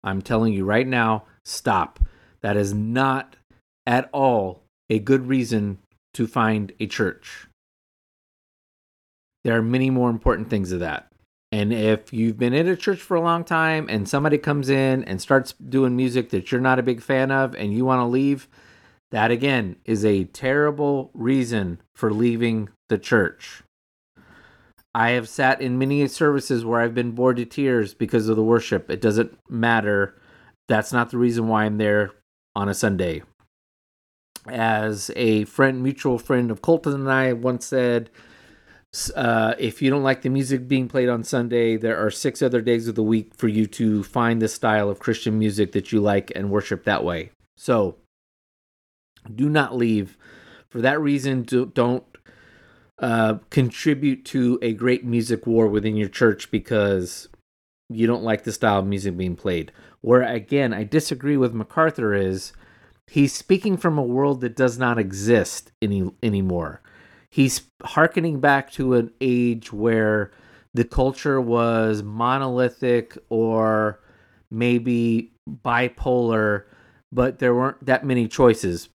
I'm telling you right now, stop. That is not at all a good reason to find a church. There are many more important things of that. And if you've been in a church for a long time and somebody comes in and starts doing music that you're not a big fan of and you want to leave, that again is a terrible reason for leaving the church. I have sat in many services where I've been bored to tears because of the worship. It doesn't matter. That's not the reason why I'm there on a Sunday. As a friend, mutual friend of Colton and I once said, uh, if you don't like the music being played on Sunday, there are six other days of the week for you to find the style of Christian music that you like and worship that way. So do not leave. For that reason, do, don't uh, contribute to a great music war within your church because you don't like the style of music being played. Where again, I disagree with MacArthur is he's speaking from a world that does not exist any anymore. He's hearkening back to an age where the culture was monolithic or maybe bipolar, but there weren't that many choices.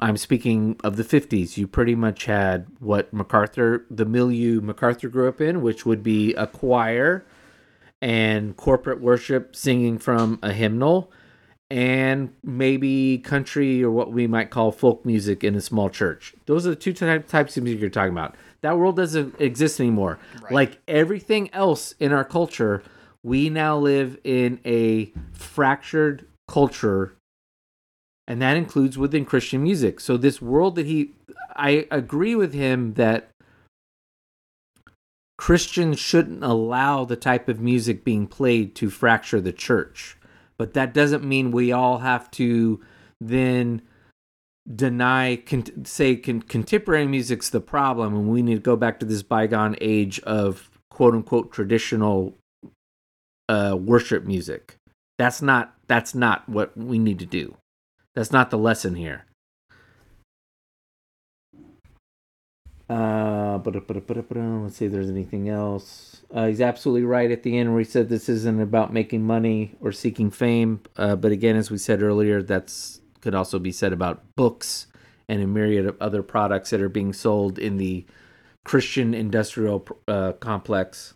I'm speaking of the 50s. You pretty much had what MacArthur, the milieu MacArthur grew up in, which would be a choir and corporate worship singing from a hymnal and maybe country or what we might call folk music in a small church. Those are the two ty- types of music you're talking about. That world doesn't exist anymore. Like everything else in our culture, we now live in a fractured culture and that includes within Christian music. So this world that he I agree with him that Christians shouldn't allow the type of music being played to fracture the church. But that doesn't mean we all have to then deny con- say con- contemporary music's the problem and we need to go back to this bygone age of quote unquote traditional uh worship music. That's not that's not what we need to do. That's not the lesson here. Uh, let's see if there's anything else. Uh, he's absolutely right at the end where he said this isn't about making money or seeking fame. Uh, but again, as we said earlier, that's could also be said about books and a myriad of other products that are being sold in the Christian industrial uh, complex.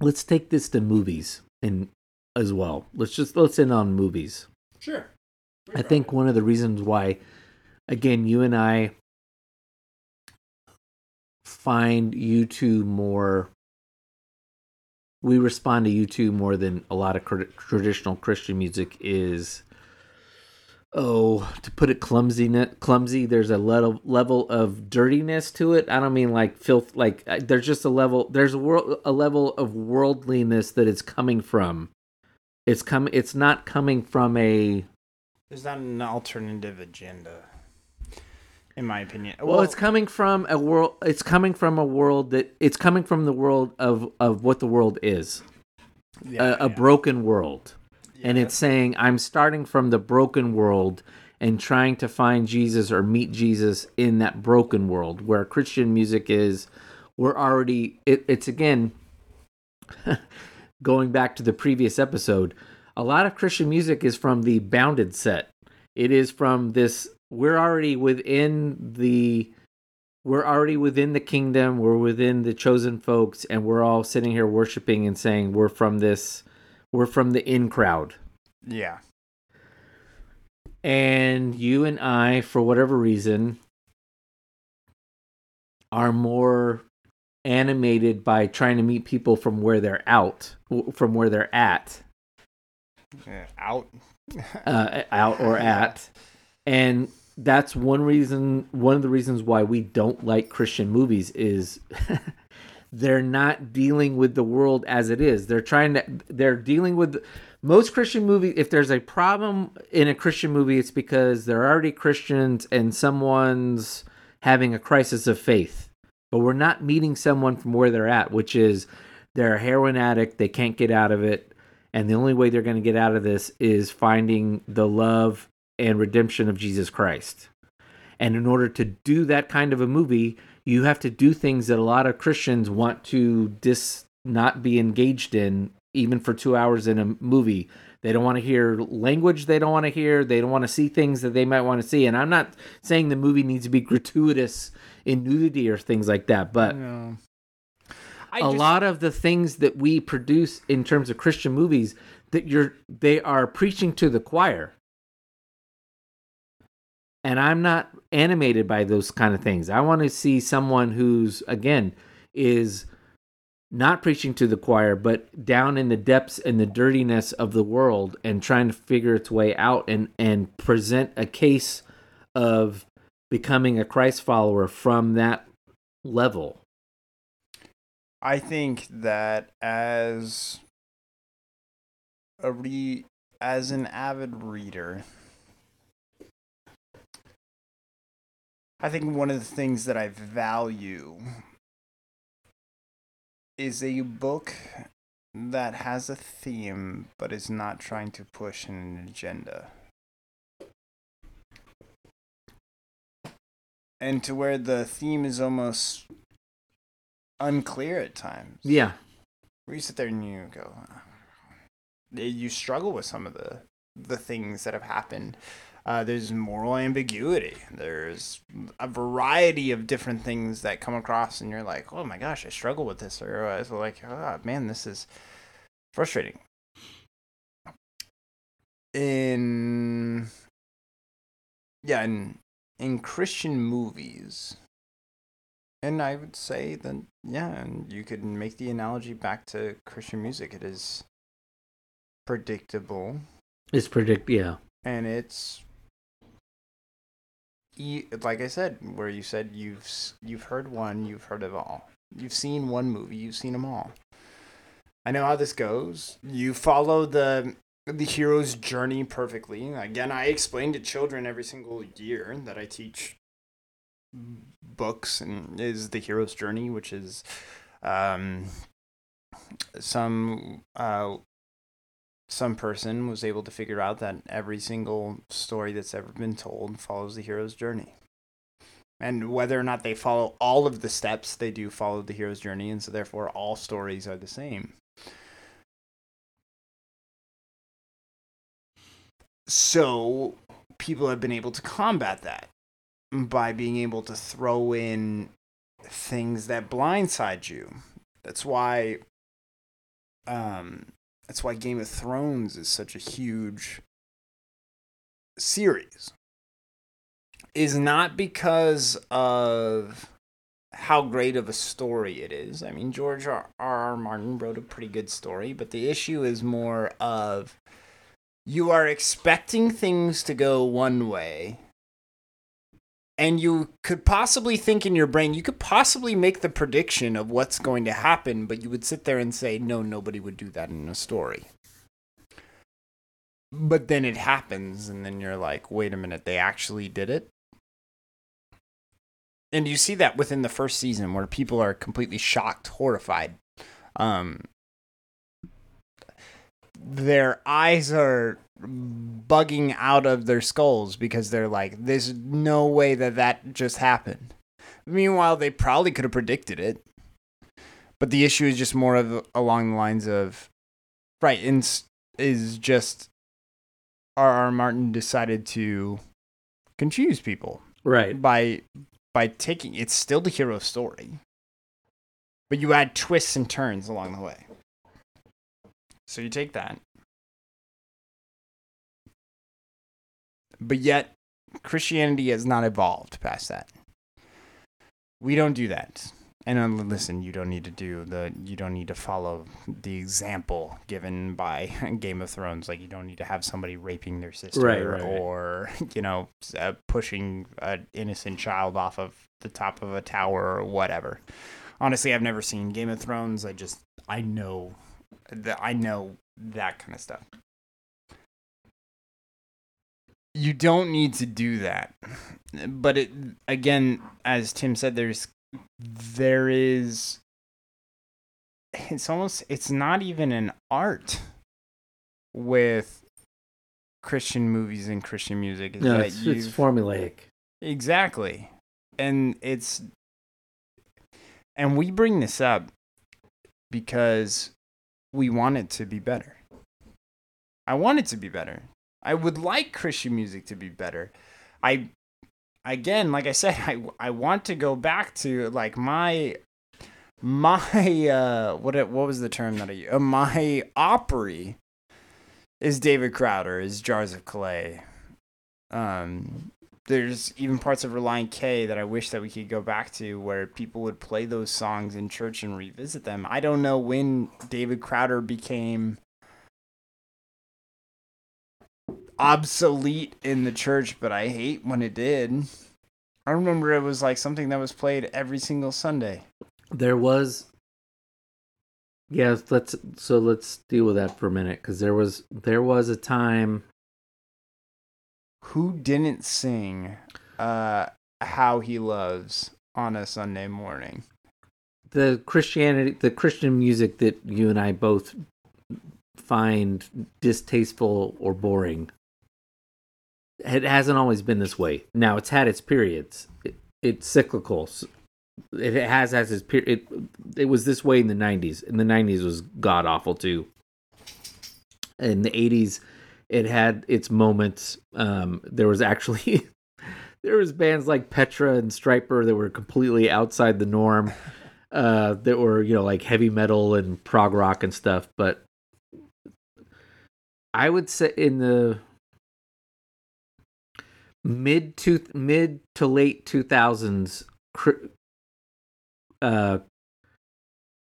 Let's take this to movies and as well. Let's just let's end on movies. Sure. I think one of the reasons why, again, you and I find U2 more, we respond to U2 more than a lot of cr- traditional Christian music is. Oh, to put it clumsy, clumsy. There's a level level of dirtiness to it. I don't mean like filth. Like uh, there's just a level. There's a world a level of worldliness that it's coming from. It's come. It's not coming from a There's not an alternative agenda, in my opinion. Well, it's coming from a world. It's coming from a world that it's coming from the world of of what the world is, yeah, a, a yeah. broken world, and it's saying I'm starting from the broken world and trying to find Jesus or meet Jesus in that broken world. Where Christian music is, we're already. It, it's again going back to the previous episode. A lot of Christian music is from the bounded set. It is from this. We're already within the we're already within the kingdom we're within the chosen folks and we're all sitting here worshiping and saying we're from this we're from the in crowd yeah. and you and i for whatever reason are more animated by trying to meet people from where they're out from where they're at Yeah, out. uh, out or at, and that's one reason. One of the reasons why we don't like Christian movies is they're not dealing with the world as it is. They're trying to. They're dealing with most Christian movies. If there's a problem in a Christian movie, it's because they're already Christians and someone's having a crisis of faith. But we're not meeting someone from where they're at, which is they're a heroin addict. They can't get out of it and the only way they're going to get out of this is finding the love and redemption of Jesus Christ. And in order to do that kind of a movie, you have to do things that a lot of Christians want to dis not be engaged in even for 2 hours in a movie. They don't want to hear language they don't want to hear. They don't want to see things that they might want to see. And I'm not saying the movie needs to be gratuitous in nudity or things like that, but No. A just- lot of the things that we produce in terms of Christian movies that you're they are preaching to the choir. And I'm not animated by those kind of things. I want to see someone who's again is not preaching to the choir but down in the depths and the dirtiness of the world and trying to figure its way out and and present a case of becoming a Christ follower from that level. I think that as a re as an avid reader, I think one of the things that I value is a book that has a theme but is not trying to push an agenda. And to where the theme is almost unclear at times. Yeah. Where you sit there and you go, uh, eh, you struggle with some of the the things that have happened. Uh, there's moral ambiguity. There's a variety of different things that come across, and you're like, "Oh my gosh, I struggle with this," or uh, I was like, "Oh man, this is frustrating." In yeah, in in Christian movies, and I would say that yeah, and you could make the analogy back to Christian music. It is predictable It's predict. Yeah. and it's e- like I said, where you said you've you've heard one, you've heard of all. You've seen one movie, you've seen them all. I know how this goes. You follow the the hero's journey perfectly. Again, I explain to children every single year that I teach books and is the hero's journey, which is um, some uh, some person was able to figure out that every single story that's ever been told follows the hero's journey. And whether or not they follow all of the steps, they do follow the hero's journey, and so therefore all stories are the same. So people have been able to combat that by being able to throw in things that blindside you. That's why um that's why Game of Thrones is such a huge series. Is not because of how great of a story it is. I mean, George R. R. Martin wrote a pretty good story, but the issue is more of you are expecting things to go one way and you could possibly think in your brain you could possibly make the prediction of what's going to happen but you would sit there and say no nobody would do that in a story. But then it happens and then you're like wait a minute they actually did it? And you see that within the first season where people are completely shocked horrified um their eyes are bugging out of their skulls because they're like, there's no way that that just happened. Meanwhile, they probably could have predicted it. But the issue is just more of along the lines of, right, and is just R.R. Martin decided to confuse people Right. by by taking it's still the hero story but you add twists and turns along the way so you take that. But yet christianity has not evolved past that. We don't do that. And uh, listen you don't need to do the you don't need to follow the example given by game of thrones. Like you don't need to have somebody raping their sister Right, right, right. or you know uh, pushing an innocent child off of the top of a tower or whatever. Honestly i've never seen game of thrones. I just i know that i know that kind of stuff you don't need to do that but it again as tim said there's there is it's almost it's not even an art with christian movies and christian music No, it's, it's formulaic. Exactly. And it's and we bring this up because we want it to be better. I want it to be better. I would like Christian music to be better. I again, like I said, I I want to go back to like my my uh what what was the term that I uh, my Opry is David Crowder, is Jars of Clay. Um there's even parts of Relient K that I wish that we could go back to where people would play those songs in church and revisit them. I don't know when David Crowder became obsolete in the church, but I hate when it did. I remember it was like something that was played every single Sunday. There was. Yeah, let's so let's deal with that for a minute because there was there was a time Who didn't sing uh, How He Loves on a Sunday morning? the Christianity, the Christian music that you and I both find distasteful or boring, it hasn't always been this way. Now it's had its periods. It, it's cyclical. It has has its period. It, it was this way in the '90s. In the '90s was god awful too. In the '80s, it had its moments. Um, there was actually there was bands like Petra and Stryper that were completely outside the norm. Uh, that were you know like heavy metal and prog rock and stuff. But I would say in the mid to mid to late two thousands, uh,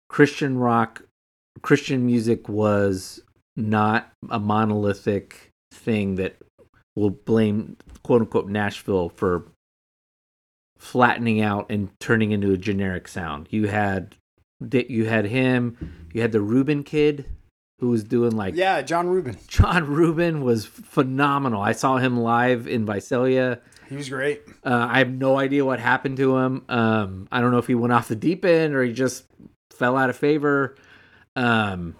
Christian rock, Christian music was not a monolithic thing that will blame quote unquote Nashville for flattening out and turning into a generic sound. You had you had him, you had the Reuben kid who was doing like Yeah, John Reuben. John Reuben was phenomenal. I saw him live in Visalia. He was great. Uh, I have no idea what happened to him. Um, I don't know if he went off the deep end or he just fell out of favor. Um,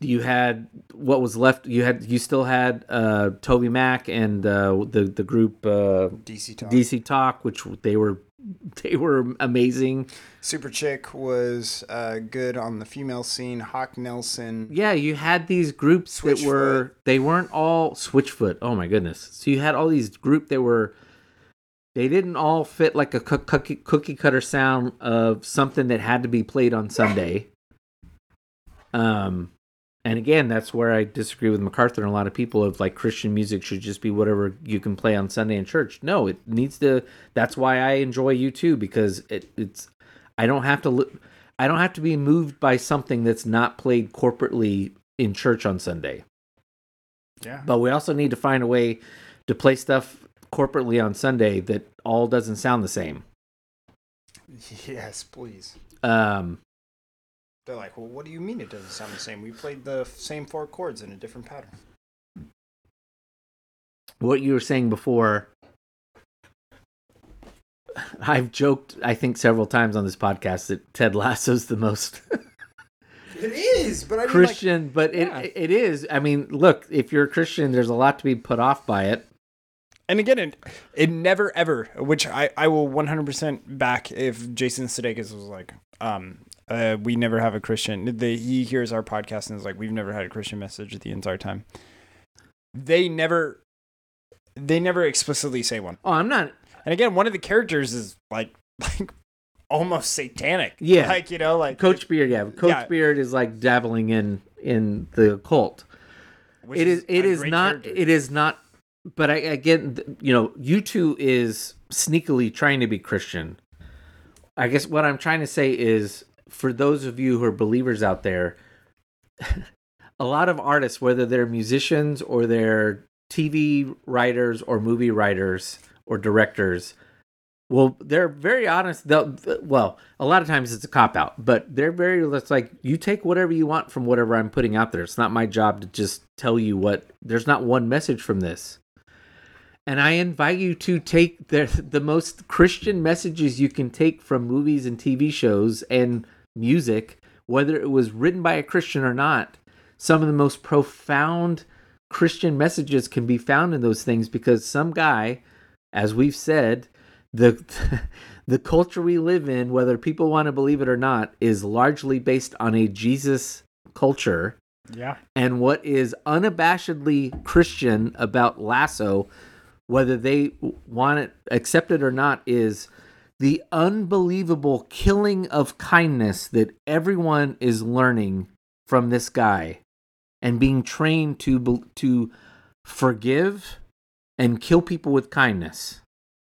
you had what was left. You had you still had uh, Toby Mac and uh, the the group uh, DC Talk. DC Talk, which they were they were amazing. Super Chick was uh, good on the female scene. Hawk Nelson. Yeah, you had these groups that were they weren't all Switchfoot. Oh my goodness! So you had all these group that were they didn't all fit like a cookie cookie cutter sound of something that had to be played on Sunday. Um, and again, that's where I disagree with MacArthur and a lot of people of like Christian music should just be whatever you can play on Sunday in church. No, it needs to. That's why I enjoy U2 because it, it's. I don't have to. I don't have to be moved by something that's not played corporately in church on Sunday. Yeah. But we also need to find a way to play stuff corporately on Sunday that all doesn't sound the same. Yes, please. Um, They're like, well, what do you mean it doesn't sound the same? We played the f- same four chords in a different pattern. what you were saying before, I've joked, I think, several times on this podcast that Ted Lasso's the most It is, but I mean, Christian, but it it is. I mean, look, if you're a Christian, there's a lot to be put off by it. and again, it, it never ever, which I, I will 100% back if Jason Sudeikis was like, um, uh, we never have a Christian. They, he hears our podcast and is like, we've never had a Christian message at the entire time. They never, they never explicitly say one. Oh, I'm not. And again, one of the characters is like, like almost satanic. Yeah. like you know, like Coach Beard, yeah, Coach Yeah. Beard is like dabbling in in the occult. which it is it is not character. it is not but i again you know U2 is sneakily trying to be christian i guess what i'm trying to say is for those of you who are believers out there a lot of artists whether they're musicians or they're tv writers or movie writers or directors well they're very honest. They'll well a lot of times it's a cop out but they're very it's like you take whatever you want from whatever i'm putting out there. It's not my job to just tell you what there's not one message from this. And i invite you to take the, the most christian messages you can take from movies and tv shows and music whether it was written by a christian or not some of the most profound christian messages can be found in those things because some guy as we've said the the culture we live in whether people want to believe it or not is largely based on a jesus culture yeah. and what is unabashedly christian about lasso whether they want it accept it or not is the unbelievable killing of kindness that everyone is learning from this guy and being trained to to forgive and kill people with kindness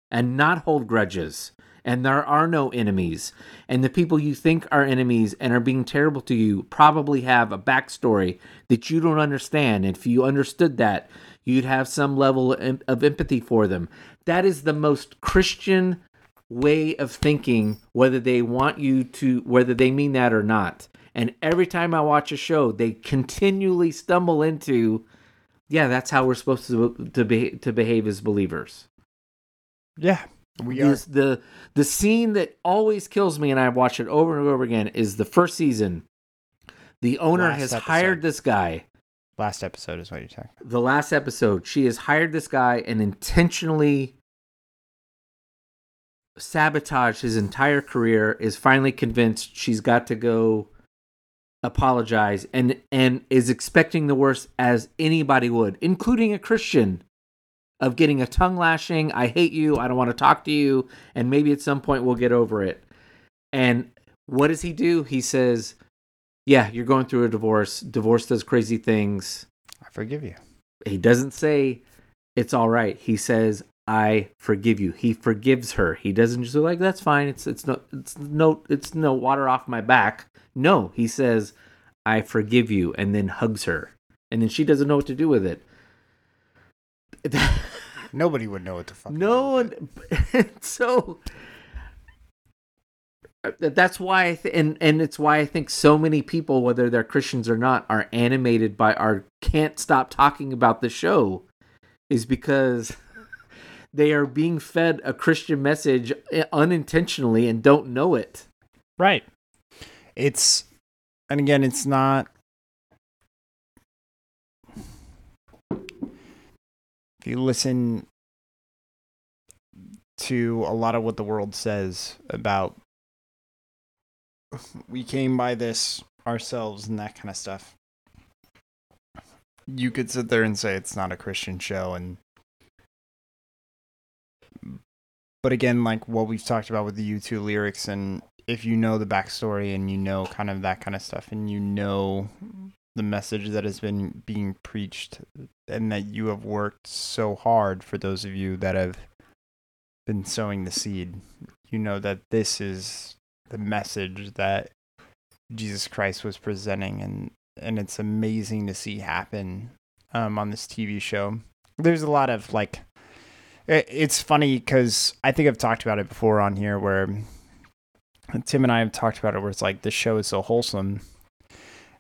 and not hold grudges. And there are no enemies. And the people you think are enemies and are being terrible to you probably have a backstory that you don't understand. And if you understood that you'd have some level of of empathy for them. That is the most christian way of thinking whether they want you to whether they mean that or not and every time i watch a show they continually stumble into yeah that's how we're supposed to to, be, to behave as believers Yeah. We are. This- the the scene that always kills me, and I watch it over and over again, is the first season. The owner Last has episode. hired this guy. Last episode is what you're talking. The last episode, she has hired this guy and intentionally sabotaged his entire career. Is finally convinced she's got to go apologize and and is expecting the worst as anybody would, including a Christian of getting a tongue lashing, I hate you, I don't want to talk to you, and maybe at some point we'll get over it. And what does he do? He says, Yeah, you're going through a divorce. Divorce does crazy things. I forgive you. He doesn't say it's all right. He says, I forgive you. He forgives her. He doesn't just like that's fine. It's it's no it's no it's no water off my back. No, he says, I forgive you, and then hugs her. And then she doesn't know what to do with it. Nobody would know what the fuck. to No one. so uh, that's why I th- and and it's why I think so many people, whether they're Christians or not, are animated by our can't stop talking about the show, is because they are being fed a Christian message uh, unintentionally and don't know it. Right. It's, and again, it's not. If you listen to a lot of what the world says about we came by this ourselves and that kind of stuff, you could sit there and say it's not a Christian show and but again, like what we've talked about with the U2 lyrics, and if you know the backstory and you know kind of that kind of stuff, and you know the message that has been being preached, and that you have worked so hard for those of you that have been sowing the seed, you know that this is the message that Jesus Christ was presenting, and and it's amazing to see happen um, on this TV show. There's a lot of like it's funny because I think I've talked about it before on here where Tim and I have talked about it where it's like this show is so wholesome.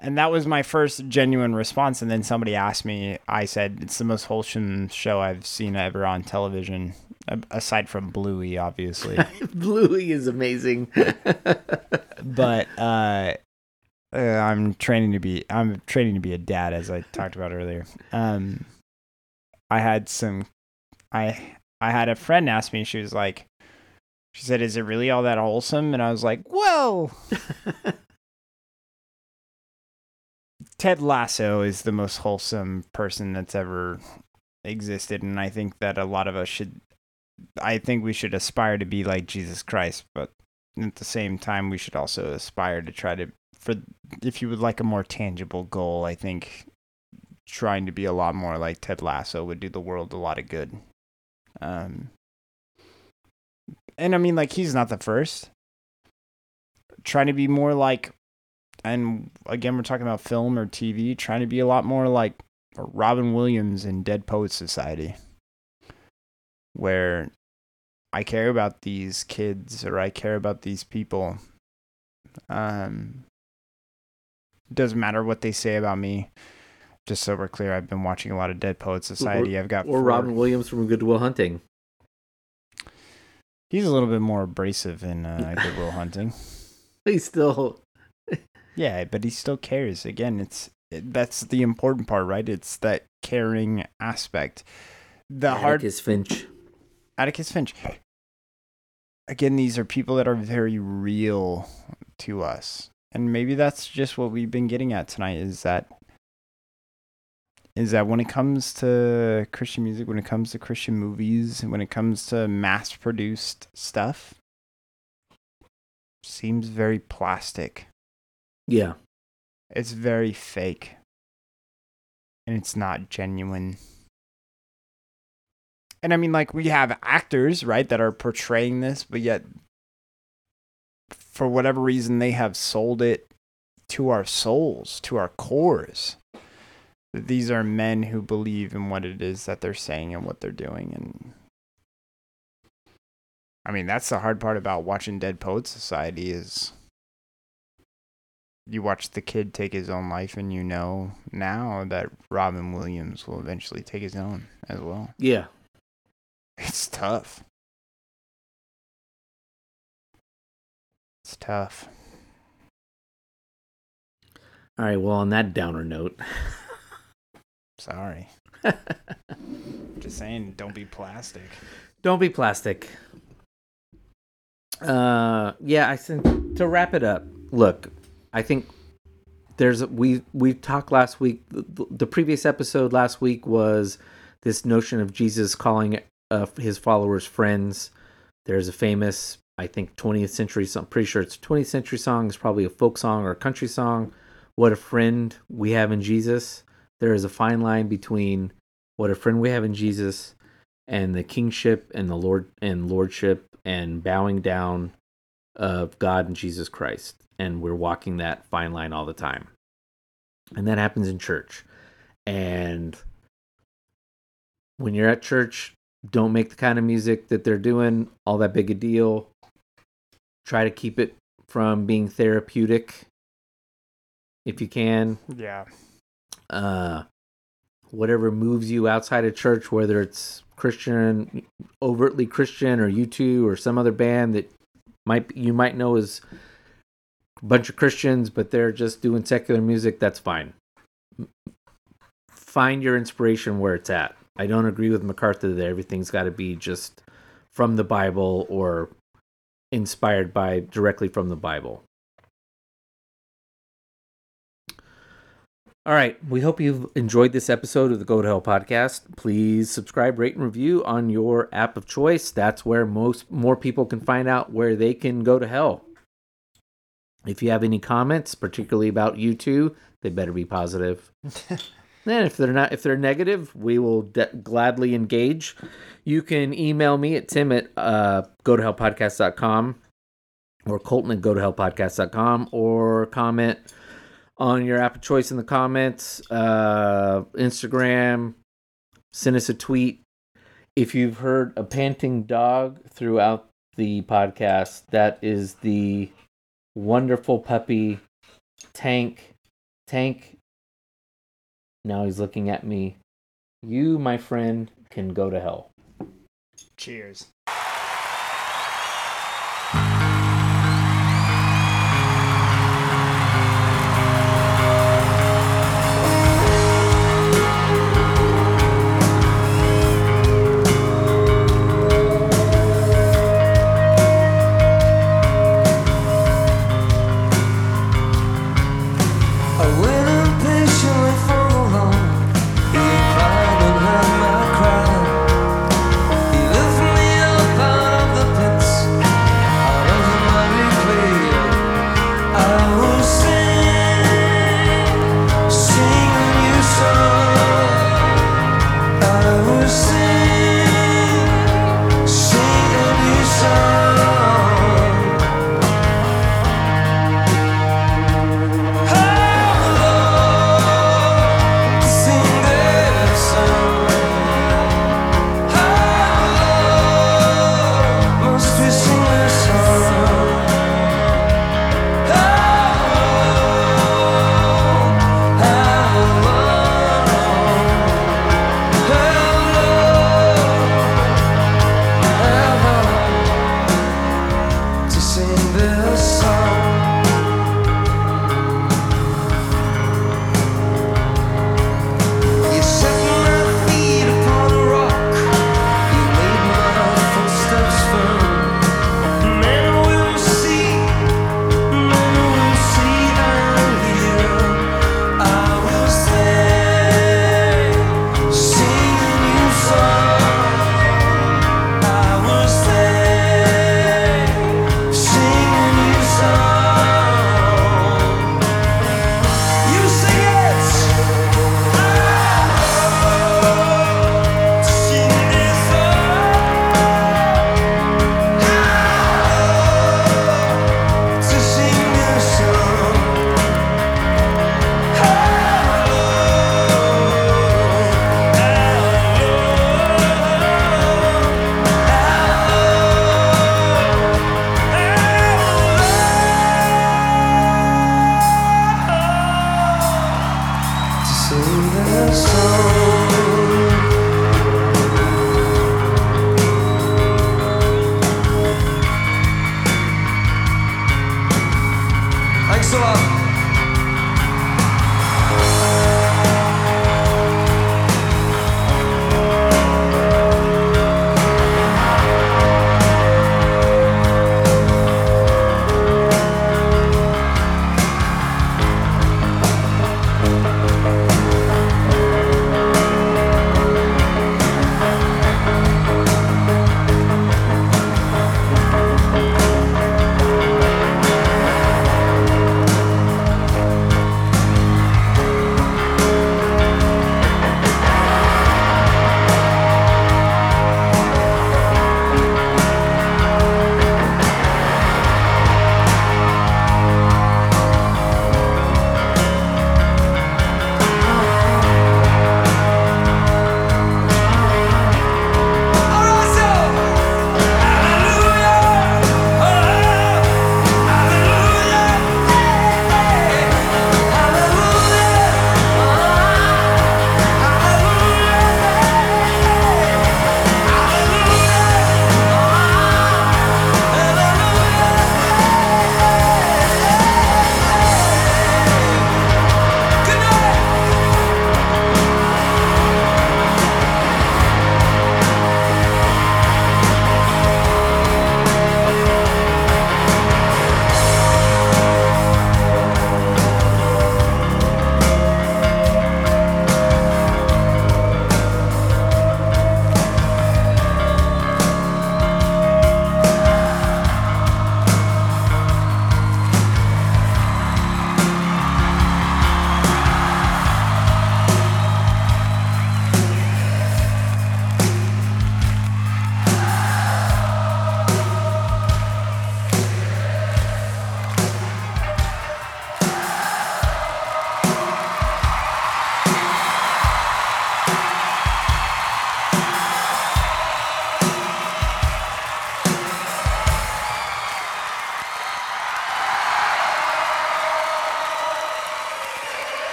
And that was my first genuine response. And then somebody asked me, I said, it's the most wholesome show I've seen ever on television, aside from Bluey, obviously. Bluey is amazing. but uh, uh, I'm training to be I'm training to be a dad, as I talked about earlier. Um, I had some, I I had a friend ask me. She was like, she said, "Is it really all that wholesome?" And I was like, "Well, Ted Lasso is the most wholesome person that's ever existed, and I think that a lot of us should. I think we should aspire to be like Jesus Christ, but at the same time we should also aspire to try to for if you would like a more tangible goal i think trying to be a lot more like ted lasso would do the world a lot of good um and i mean like he's not the first trying to be more like and again we're talking about film or tv trying to be a lot more like robin williams in dead poets society where I care about these kids or I care about these people. Um, doesn't matter what they say about me. Just so we're clear, I've been watching a lot of Dead Poet Society. I've got or four- Robin Williams from Good Will Hunting. He's a little bit more abrasive in uh, Good Will Hunting. He's still Yeah, but he still cares. Again, it's it, that's the important part, right? It's that caring aspect. The hard Atticus Finch. Atticus Finch. Again, these are people that are very real to us. And maybe that's just what we've been getting at tonight is that is that when it comes to Christian music, when it comes to Christian movies, when it comes to mass produced stuff, seems very plastic. Yeah. It's very fake. And it's not genuine. And I mean, like, we have actors, right, that are portraying this, but yet, for whatever reason, they have sold it to our souls, to our cores. These are men who believe in what it is that they're saying and what they're doing. And I mean, that's the hard part about watching Dead Poets Society is you watch the kid take his own life and you know now that Robin Williams will eventually take his own as well. Yeah. It's tough. It's tough. All right. Well, on that downer note, Sorry. Just saying, don't be plastic. don't be plastic. Uh, yeah. I think to wrap it up. Look, I think there's we we talked last week. The, the previous episode last week was this notion of Jesus calling uh, his followers friends. There's a famous, I think, 20th century song. Pretty sure it's 20th century song. It's probably a folk song or a country song. What a friend we have in Jesus. There is a fine line between what a friend we have in Jesus and the kingship and the Lord and lordship and bowing down of God and Jesus Christ. And we're walking that fine line all the time. And that happens in church. And when you're at church, don't make the kind of music that they're doing all that big a deal. Try to keep it from being therapeutic if you can. Yeah. Uh whatever moves you outside of church, whether it's Christian, overtly Christian, or U2, or some other band that might you might know is a bunch of Christians, but they're just doing secular music. That's fine. Find your inspiration where it's at. I don't agree with MacArthur that everything's got to be just from the Bible or inspired by directly from the Bible. All right. We hope you've enjoyed this episode of the Go to Hell podcast. Please subscribe, rate, and review on your app of choice. That's where most more people can find out where they can go to hell. If you have any comments, particularly about U2, they better be positive. and if they're not, if they're negative, we will de- gladly engage. You can email me at tim at uh, go to hellpodcast.com or colton at go to hellpodcast.com or comment on your app of choice in the comments, uh, Instagram, send us a tweet. If you've heard a panting dog throughout the podcast, that is the wonderful puppy Tank. Tank. Now he's looking at me. You, my friend, can go to hell. Cheers.